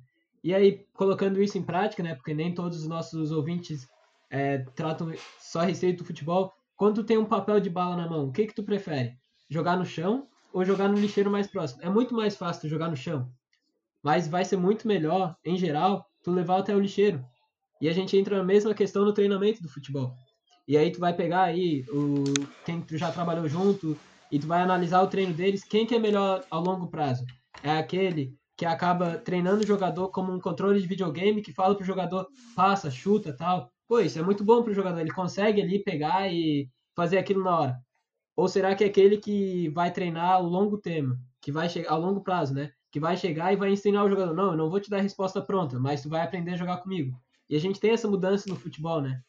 Speaker 2: E aí, colocando isso em prática, né? Porque nem todos os nossos ouvintes é, tratam só a respeito do futebol. Quando tu tem um papel de bala na mão, o que que tu prefere? Jogar no chão ou jogar no lixeiro mais próximo? É muito mais fácil jogar no chão. Mas vai ser muito melhor, em geral, tu levar até o lixeiro. E a gente entra na mesma questão no treinamento do futebol. E aí tu vai pegar aí o quem tu já trabalhou junto, e tu vai analisar o treino deles, quem que é melhor ao longo prazo? É aquele que acaba treinando o jogador como um controle de videogame que fala pro jogador passa, chuta, tal. Pô, isso é muito bom pro jogador, ele consegue ali pegar e fazer aquilo na hora. Ou será que é aquele que vai treinar ao longo termo, que vai chegar ao longo prazo, né? Que vai chegar e vai ensinar o jogador, não, eu não vou te dar a resposta pronta, mas tu vai aprender a jogar comigo. E a gente tem essa mudança no futebol, né?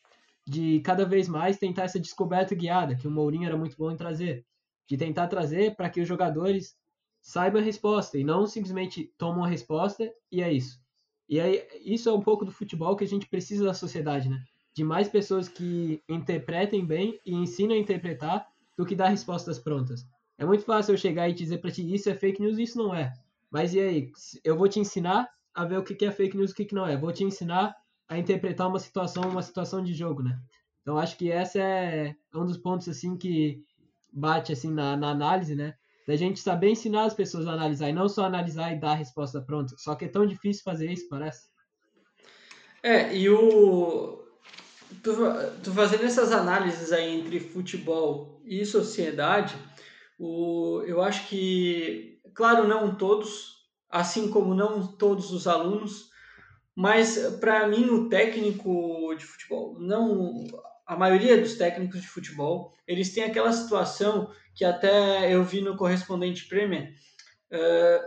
Speaker 2: De cada vez mais tentar essa descoberta guiada, que o Mourinho era muito bom em trazer. De tentar trazer para que os jogadores saibam a resposta e não simplesmente tomam a resposta e é isso. E aí, isso é um pouco do futebol que a gente precisa da sociedade, né? De mais pessoas que interpretem bem e ensinam a interpretar do que dar respostas prontas. É muito fácil eu chegar e dizer para ti isso é fake news, isso não é. Mas e aí? Eu vou te ensinar a ver o que é fake news e o que não é. Vou te ensinar a interpretar uma situação, uma situação de jogo, né? Então acho que essa é um dos pontos assim que bate assim na, na análise, né? Da gente saber ensinar as pessoas a analisar e não só analisar e dar a resposta pronta. Só que é tão difícil fazer isso, parece.
Speaker 1: É, e o tu, tu fazendo essas análises aí entre futebol e sociedade, o, eu acho que, claro, não todos, assim como não todos os alunos, mas para mim o técnico de futebol, não a maioria dos técnicos de futebol, eles têm aquela situação que até eu vi no correspondente Premier, uh,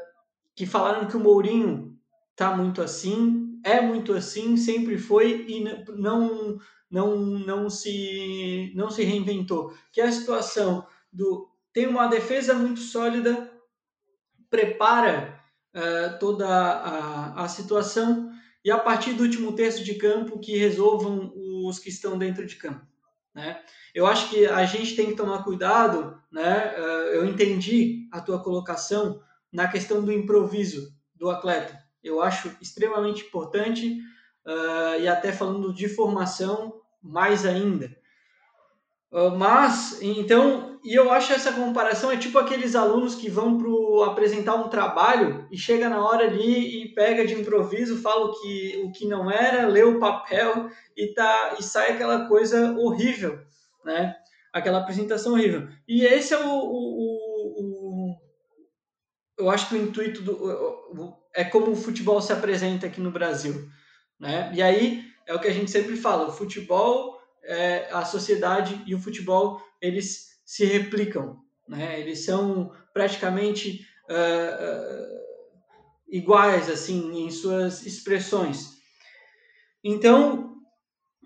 Speaker 1: que falaram que o Mourinho tá muito assim, é muito assim, sempre foi e não não não se não se reinventou. Que é a situação do tem uma defesa muito sólida, prepara uh, toda a, a situação e a partir do último terço de campo que resolvam os que estão dentro de campo. Né? Eu acho que a gente tem que tomar cuidado, né? Uh, eu entendi a tua colocação na questão do improviso do atleta. Eu acho extremamente importante uh, e até falando de formação mais ainda. Uh, mas, então, e eu acho essa comparação é tipo aqueles alunos que vão para apresentar um trabalho e chega na hora ali e pega de improviso, fala o que, o que não era, lê o papel e, tá, e sai aquela coisa horrível, né? Aquela apresentação horrível. E esse é o, o, o, o eu acho que o intuito do, é como o futebol se apresenta aqui no Brasil, né? E aí é o que a gente sempre fala, o futebol é, a sociedade e o futebol eles se replicam, né? Eles são praticamente uh, uh, iguais assim em suas expressões. Então,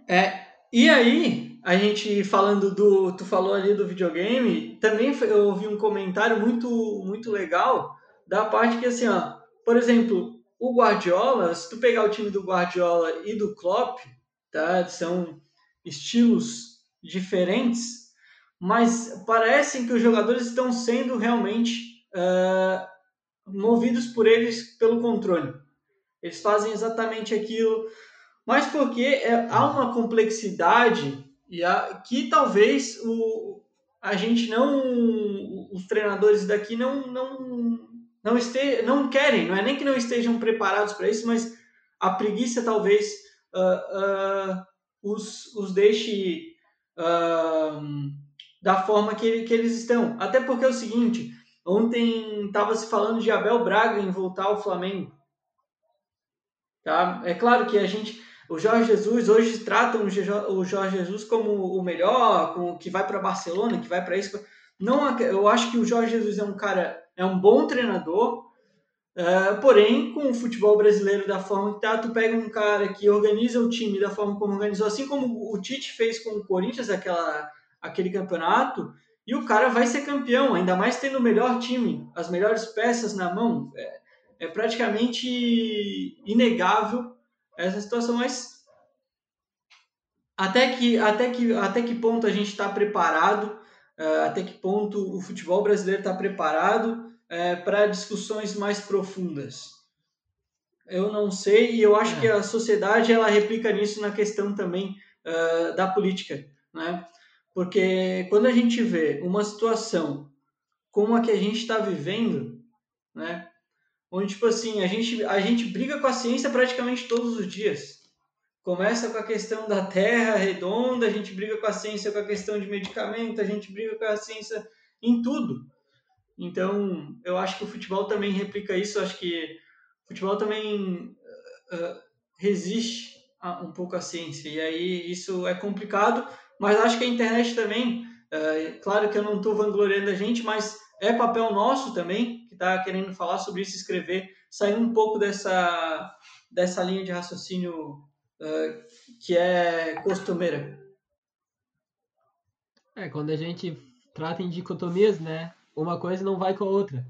Speaker 1: é, e aí a gente falando do, tu falou ali do videogame, também eu ouvi um comentário muito muito legal da parte que assim, ó, por exemplo, o Guardiola, se tu pegar o time do Guardiola e do Klopp, tá? São estilos diferentes, mas parecem que os jogadores estão sendo realmente uh, movidos por eles pelo controle. Eles fazem exatamente aquilo, mas porque é, há uma complexidade e a, que talvez o, a gente não, os treinadores daqui não não não este, não querem, não é nem que não estejam preparados para isso, mas a preguiça talvez uh, uh, os, os deixe uh, da forma que, que eles estão. Até porque é o seguinte, ontem estava se falando de Abel Braga em voltar ao Flamengo. Tá? É claro que a gente, o Jorge Jesus, hoje tratam o Jorge Jesus como o melhor, como que vai para Barcelona, que vai para isso. Não, eu acho que o Jorge Jesus é um cara, é um bom treinador, Uh, porém, com o futebol brasileiro da forma que tá, tu pega um cara que organiza o time da forma como organizou, assim como o Tite fez com o Corinthians aquela, aquele campeonato, e o cara vai ser campeão, ainda mais tendo o melhor time, as melhores peças na mão. É, é praticamente inegável essa situação, mas até que, até que, até que ponto a gente está preparado, uh, até que ponto o futebol brasileiro está preparado é, para discussões mais profundas? Eu não sei e eu acho é. que a sociedade ela replica nisso na questão também uh, da política, né? Porque quando a gente vê uma situação como a que a gente está vivendo, né? Onde, tipo assim, a gente, a gente briga com a ciência praticamente todos os dias. Começa com a questão da terra redonda, a gente briga com a ciência com a questão de medicamento, a gente briga com a ciência em tudo. Então, eu acho que o futebol também replica isso. Acho que o futebol também uh, resiste a, um pouco à ciência. E aí isso é complicado, mas acho que a internet também, uh, claro que eu não estou vangloriando a gente, mas é papel nosso também, que está querendo falar sobre isso, escrever, sair um pouco dessa, dessa linha de raciocínio uh, que é costumeira.
Speaker 2: É, quando a gente trata em dicotomias, né? Uma coisa não vai com a outra.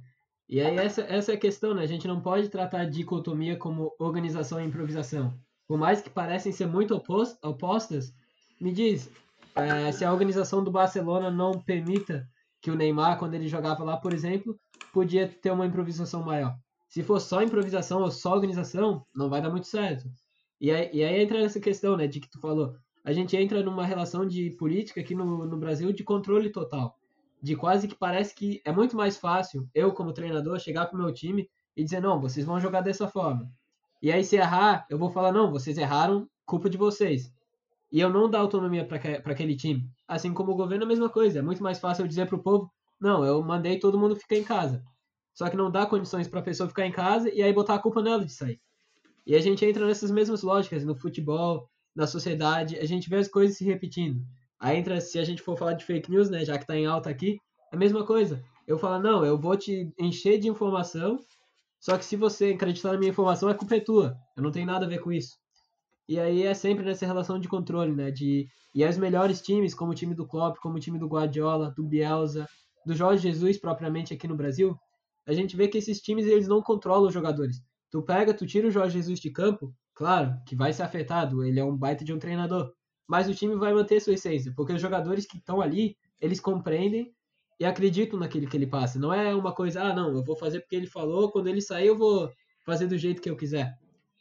Speaker 2: E aí essa, essa é a questão, né? A gente não pode tratar dicotomia como organização e improvisação. Por mais que parecem ser muito opost, opostas, me diz, é, se a organização do Barcelona não permita que o Neymar, quando ele jogava lá, por exemplo, podia ter uma improvisação maior. Se for só improvisação ou só organização, não vai dar muito certo. E aí, e aí entra essa questão, né, de que tu falou. A gente entra numa relação de política aqui no, no Brasil de controle total de quase que parece que é muito mais fácil eu, como treinador, chegar pro meu time e dizer: não, vocês vão jogar dessa forma. E aí, se errar, eu vou falar: não, vocês erraram, culpa de vocês. E eu não dar autonomia para aquele time. Assim como o governo, a mesma coisa. É muito mais fácil eu dizer pro povo: não, eu mandei todo mundo ficar em casa. Só que não dá condições para a pessoa ficar em casa e aí botar a culpa nela de sair. E a gente entra nessas mesmas lógicas no futebol, na sociedade, a gente vê as coisas se repetindo. Aí entra, se a gente for falar de fake news, né, já que tá em alta aqui, é a mesma coisa. Eu falo, não, eu vou te encher de informação, só que se você acreditar na minha informação, a culpa é tua. Eu não tenho nada a ver com isso. E aí é sempre nessa relação de controle, né? De, e os melhores times, como o time do Klopp, como o time do Guardiola, do Bielsa, do Jorge Jesus propriamente aqui no Brasil, a gente vê que esses times eles não controlam os jogadores. Tu pega, tu tira o Jorge Jesus de campo, claro que vai ser afetado, ele é um baita de um treinador mas o time vai manter sua essência, porque os jogadores que estão ali, eles compreendem e acreditam naquilo que ele passa. Não é uma coisa, ah, não, eu vou fazer porque ele falou, quando ele sair eu vou fazer do jeito que eu quiser.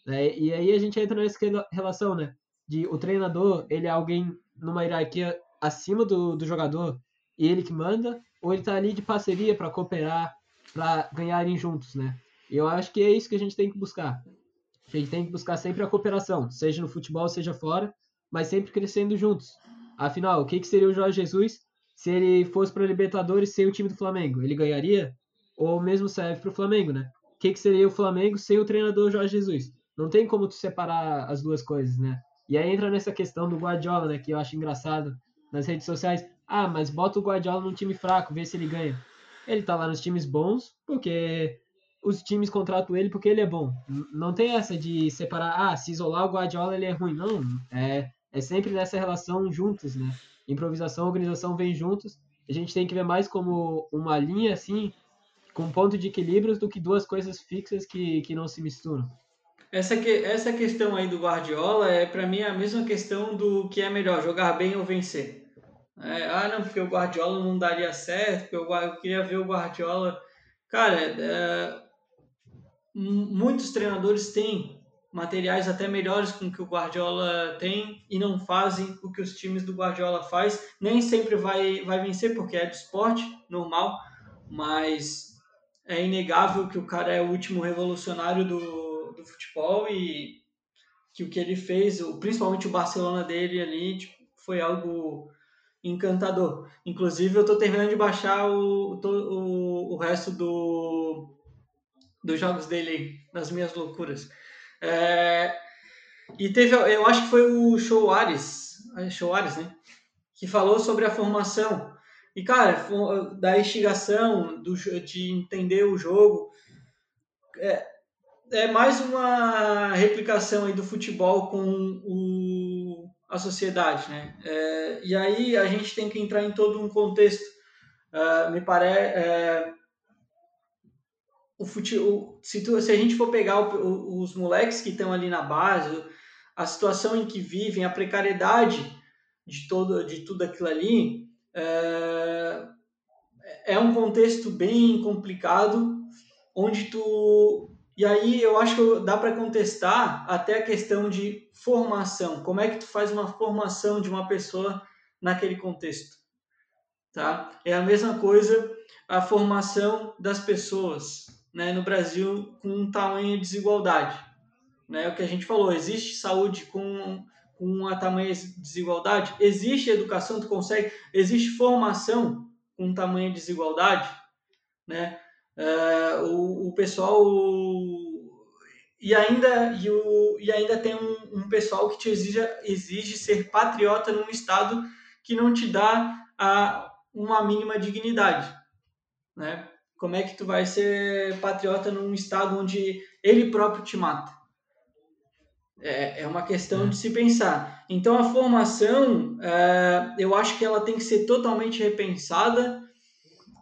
Speaker 2: Né? E aí a gente entra nessa relação, né? De o treinador, ele é alguém numa hierarquia acima do, do jogador e ele que manda, ou ele tá ali de parceria para cooperar, para ganharem juntos, né? E eu acho que é isso que a gente tem que buscar. A gente tem que buscar sempre a cooperação, seja no futebol, seja fora, mas sempre crescendo juntos. Afinal, o que, que seria o Jorge Jesus se ele fosse para Libertadores sem o time do Flamengo? Ele ganharia? Ou mesmo serve para o Flamengo, né? O que, que seria o Flamengo sem o treinador Jorge Jesus? Não tem como tu separar as duas coisas, né? E aí entra nessa questão do Guardiola, né? Que eu acho engraçado nas redes sociais. Ah, mas bota o Guardiola num time fraco, vê se ele ganha. Ele tá lá nos times bons, porque os times contratam ele porque ele é bom. Não tem essa de separar, ah, se isolar o Guardiola ele é ruim. Não, é é sempre nessa relação juntos, né? Improvisação e organização vêm juntos. A gente tem que ver mais como uma linha, assim, com ponto de equilíbrio do que duas coisas fixas que, que não se misturam.
Speaker 1: Essa, que, essa questão aí do Guardiola é, para mim, a mesma questão do que é melhor, jogar bem ou vencer. É, ah, não, porque o Guardiola não daria certo, porque eu, eu queria ver o Guardiola. Cara, é, muitos treinadores têm materiais até melhores com que o Guardiola tem e não fazem o que os times do Guardiola faz. Nem sempre vai, vai vencer porque é do esporte, normal, mas é inegável que o cara é o último revolucionário do, do futebol e que o que ele fez, principalmente o Barcelona dele ali, tipo, foi algo encantador. Inclusive, eu estou terminando de baixar o, o, o resto do, dos jogos dele nas minhas loucuras. É, e teve, eu acho que foi o Soares, Soares, né? Que falou sobre a formação. E, cara, da instigação, do, de entender o jogo. É, é mais uma replicação aí do futebol com o, a sociedade, né? É, e aí a gente tem que entrar em todo um contexto. Uh, me parece. É, o se, tu, se a gente for pegar o, os moleques que estão ali na base, a situação em que vivem, a precariedade de, todo, de tudo aquilo ali, é, é um contexto bem complicado, onde tu. E aí eu acho que dá para contestar até a questão de formação. Como é que tu faz uma formação de uma pessoa naquele contexto? Tá? É a mesma coisa a formação das pessoas né, no Brasil com um tamanho de desigualdade. Né? O que a gente falou, existe saúde com, com uma tamanha desigualdade? Existe educação, tu consegue? Existe formação com tamanha desigualdade, né? Uh, o, o pessoal e ainda e, o, e ainda tem um, um pessoal que te exige, exige ser patriota num estado que não te dá a, uma mínima dignidade, né? Como é que tu vai ser patriota num estado onde ele próprio te mata? É, é uma questão de se pensar. Então a formação, é, eu acho que ela tem que ser totalmente repensada,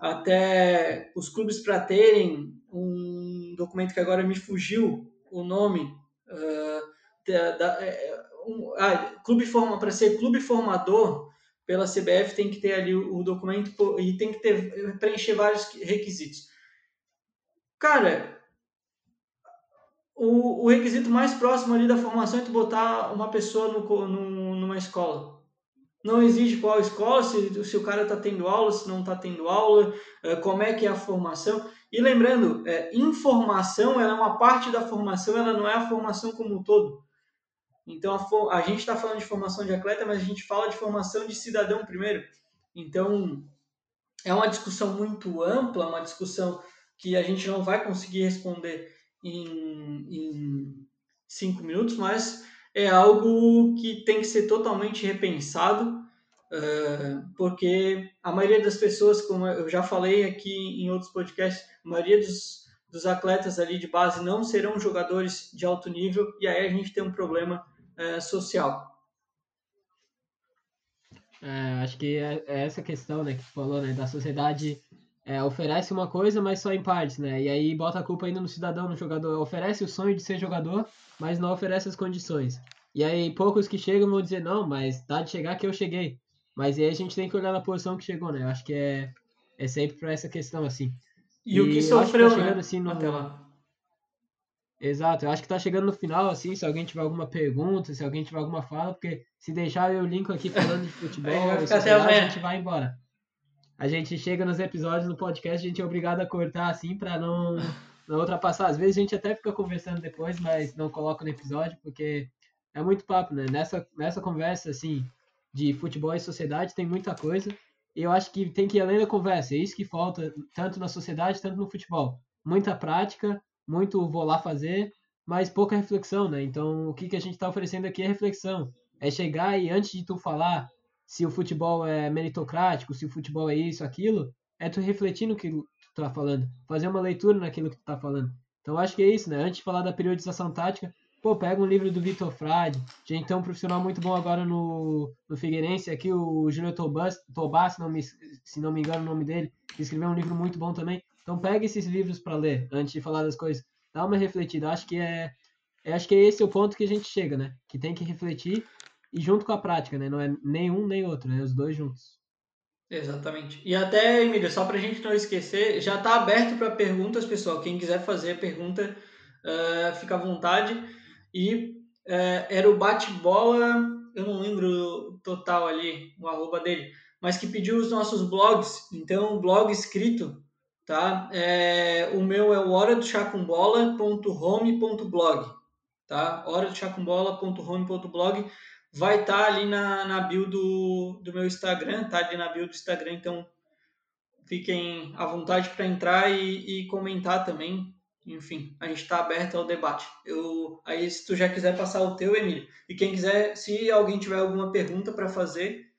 Speaker 1: até os clubes para terem um documento que agora me fugiu o nome uh, da, da é, um, ah, clube forma para ser clube formador pela CBF tem que ter ali o, documento e tem que ter preencher vários requisitos. Cara, o, o requisito mais próximo ali da formação é tu botar uma pessoa no, no, numa escola. Não exige qual escola, se, se o cara está tendo aula, se não está tendo aula, eh, como é que é a formação. E lembrando, é, informação ela é uma parte da formação, ela não é a formação como um todo. Então a, a gente está falando de formação de atleta, mas a gente fala de formação de cidadão primeiro. Então é uma discussão muito ampla, uma discussão que a gente não vai conseguir responder em, em cinco minutos, mas é algo que tem que ser totalmente repensado, porque a maioria das pessoas, como eu já falei aqui em outros podcasts, a maioria dos, dos atletas ali de base não serão jogadores de alto nível, e aí a gente tem um problema uh, social.
Speaker 2: É, acho que é, é, essa questão né, que tu falou, né, da sociedade é, oferece uma coisa, mas só em partes, né? E aí bota a culpa ainda no cidadão, no jogador. Oferece o sonho de ser jogador, mas não oferece as condições. E aí poucos que chegam vão dizer, não, mas dá de chegar que eu cheguei. Mas aí a gente tem que olhar na posição que chegou, né? Eu acho que é, é sempre para essa questão, assim.
Speaker 1: E, e o que sofreu, que tá chegando, né? assim, no... Até lá.
Speaker 2: Exato, eu acho que tá chegando no final, assim, se alguém tiver alguma pergunta, se alguém tiver alguma fala, porque se deixar eu linko aqui falando de futebol, a gente vai embora a gente chega nos episódios no podcast, a gente é obrigado a cortar assim para não, não ultrapassar. Às vezes a gente até fica conversando depois, mas não coloca no episódio, porque é muito papo, né? Nessa, nessa conversa, assim, de futebol e sociedade, tem muita coisa. Eu acho que tem que ir além da conversa. É isso que falta, tanto na sociedade, tanto no futebol. Muita prática, muito vou lá fazer, mas pouca reflexão, né? Então, o que, que a gente está oferecendo aqui é reflexão. É chegar e antes de tu falar se o futebol é meritocrático, se o futebol é isso, aquilo, é tu refletir no que tu tá falando, fazer uma leitura naquilo que tu tá falando. Então acho que é isso, né? Antes de falar da periodização tática, pô, pega um livro do Vitor Frade, gente tem um profissional muito bom agora no, no Figueirense, aqui o Júlio Tobás, Tobás se, não me, se não me engano o nome dele, escreveu um livro muito bom também. Então pega esses livros para ler antes de falar das coisas. Dá uma refletida. Acho que é, é, acho que é esse o ponto que a gente chega, né? Que tem que refletir e junto com a prática, né? Não é nenhum nem outro, né? Os dois juntos.
Speaker 1: Exatamente. E até, Emília, só para a gente não esquecer, já está aberto para perguntas, pessoal. Quem quiser fazer pergunta, uh, fica à vontade. E uh, era o bate-bola, eu não lembro o total ali, o arroba dele, mas que pediu os nossos blogs. Então, blog escrito, tá? É, o meu é o hora do chacumbola.home.blog, tá? hora do chacumbola.home.blog vai estar tá ali na, na bio do, do meu Instagram, tá ali na bio do Instagram, então fiquem à vontade para entrar e, e, comentar também. Enfim, a gente está aberto ao debate. Eu, aí, se tu já quiser passar o teu, Emílio, e quem quiser, se alguém tiver alguma pergunta para fazer,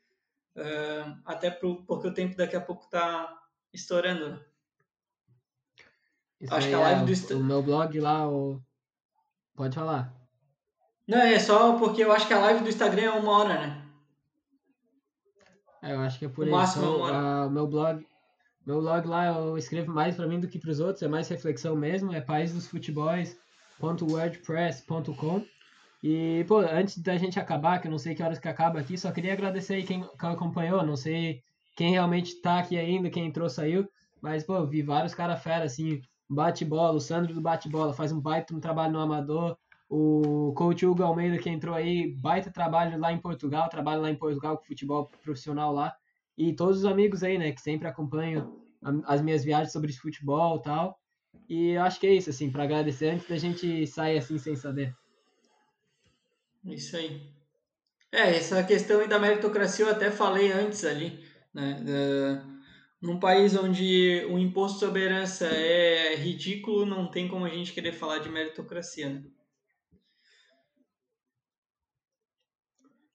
Speaker 1: uh, até pro, porque o tempo daqui a pouco está estourando. Né?
Speaker 2: Acho que a live é, do o meu blog lá, o... pode falar.
Speaker 1: Não, é só porque eu acho que a live do Instagram é uma hora, né?
Speaker 2: É, eu acho que é por o isso. Máximo então, uma meu blog, meu blog lá eu escrevo mais para mim do que para os outros, é mais reflexão mesmo, é paisdosfutebols.wordpress.com. E, pô, antes da gente acabar, que eu não sei que horas que acaba aqui, só queria agradecer aí quem, acompanhou, não sei quem realmente tá aqui ainda, quem entrou, saiu, mas, pô, vi vários caras fera, assim, bate-bola, o Sandro do bate-bola faz um baita um trabalho no amador, o coach Hugo Almeida, que entrou aí, baita trabalho lá em Portugal, trabalho lá em Portugal com futebol profissional lá. E todos os amigos aí, né, que sempre acompanham as minhas viagens sobre futebol e tal. E eu acho que é isso, assim, para agradecer antes da gente sair assim sem saber.
Speaker 1: Isso aí. É, essa questão aí da meritocracia eu até falei antes ali, né? num país onde o imposto sobre herança é ridículo, não tem como a gente querer falar de meritocracia, né?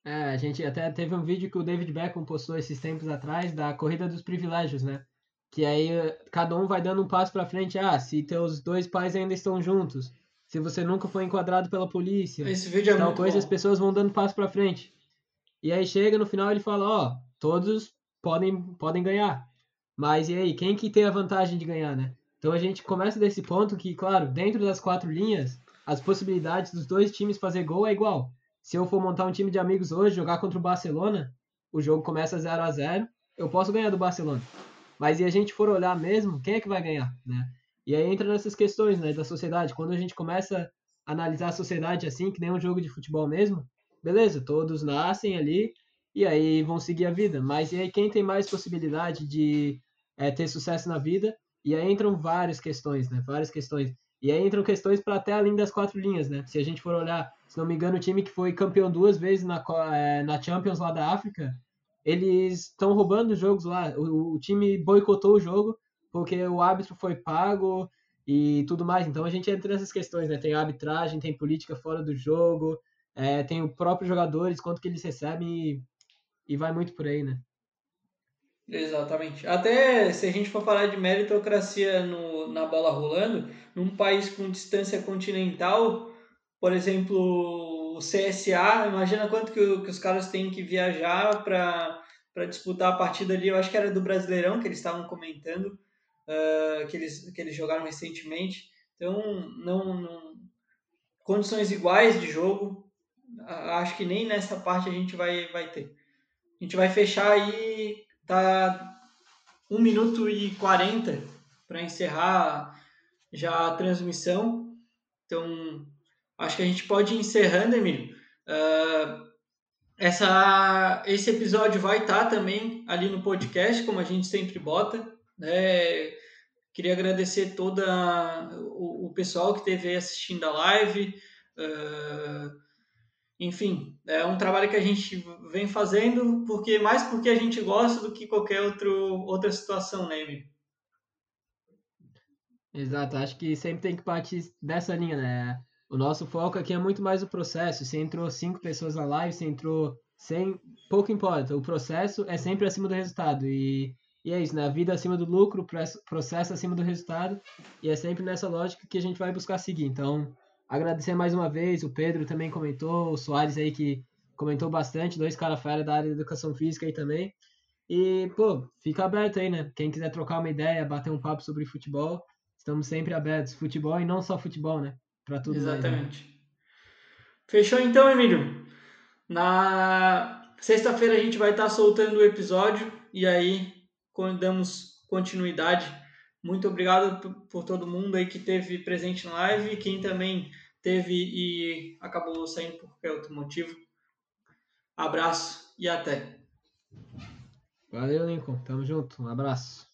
Speaker 2: É, a gente até teve um vídeo que o David Beckham postou esses tempos atrás da corrida dos privilégios, né? Que aí cada um vai dando um passo para frente. Ah, se teus dois pais ainda estão juntos, se você nunca foi enquadrado pela polícia,
Speaker 1: esse vídeo é
Speaker 2: tal coisa,
Speaker 1: bom.
Speaker 2: as pessoas vão dando passo para frente. E aí chega no final ele fala, ó, todos podem podem ganhar. Mas e aí, quem que tem a vantagem de ganhar, né? Então a gente começa desse ponto que, claro, dentro das quatro linhas, as possibilidades dos dois times fazer gol é igual. Se eu for montar um time de amigos hoje, jogar contra o Barcelona, o jogo começa 0 a 0 eu posso ganhar do Barcelona. Mas e a gente for olhar mesmo, quem é que vai ganhar, né? E aí entra nessas questões, né, da sociedade. Quando a gente começa a analisar a sociedade assim, que nem um jogo de futebol mesmo, beleza, todos nascem ali e aí vão seguir a vida. Mas e aí quem tem mais possibilidade de é, ter sucesso na vida? E aí entram várias questões, né? Várias questões. E aí entram questões para até além das quatro linhas, né? Se a gente for olhar, se não me engano, o time que foi campeão duas vezes na, é, na Champions lá da África, eles estão roubando jogos lá. O, o, time boicotou o jogo porque o árbitro foi pago e tudo mais. Então a gente entra nessas questões, né? Tem arbitragem, tem política fora do jogo, é, tem o próprio jogadores, quanto que eles recebem e, e vai muito por aí, né?
Speaker 1: Exatamente. Até se a gente for falar de meritocracia no, na bola rolando, num país com distância continental, por exemplo, o CSA, imagina quanto que, que os caras têm que viajar para disputar a partida ali. Eu acho que era do Brasileirão que eles estavam comentando, uh, que, eles, que eles jogaram recentemente. Então, não, não, condições iguais de jogo, acho que nem nessa parte a gente vai, vai ter. A gente vai fechar aí Tá 1 minuto e 40 para encerrar já a transmissão. Então, acho que a gente pode ir encerrando, Emílio. Uh, essa, esse episódio vai estar tá também ali no podcast, como a gente sempre bota. Né? Queria agradecer toda o, o pessoal que esteve assistindo a live. Uh, enfim, é um trabalho que a gente vem fazendo porque mais porque a gente gosta do que qualquer outro, outra situação, né, Emílio?
Speaker 2: Exato, acho que sempre tem que partir dessa linha, né? O nosso foco aqui é muito mais o processo. Se entrou cinco pessoas na live, se entrou 100, pouco importa. O processo é sempre acima do resultado. E, e é isso, né? Vida acima do lucro, processo acima do resultado. E é sempre nessa lógica que a gente vai buscar seguir. Então, agradecer mais uma vez, o Pedro também comentou, o Soares aí que comentou bastante, dois caras fera da área de educação física aí também. E, pô, fica aberto aí, né? Quem quiser trocar uma ideia, bater um papo sobre futebol, estamos sempre abertos. Futebol e não só futebol, né? Para tudo
Speaker 1: Exatamente. Mais, né? Fechou então, Emílio? Na sexta-feira a gente vai estar soltando o episódio e aí damos continuidade muito obrigado por todo mundo aí que teve presente na live e quem também teve e acabou saindo por qualquer outro motivo. Abraço e até.
Speaker 2: Valeu, Lincoln. Tamo junto. Um abraço.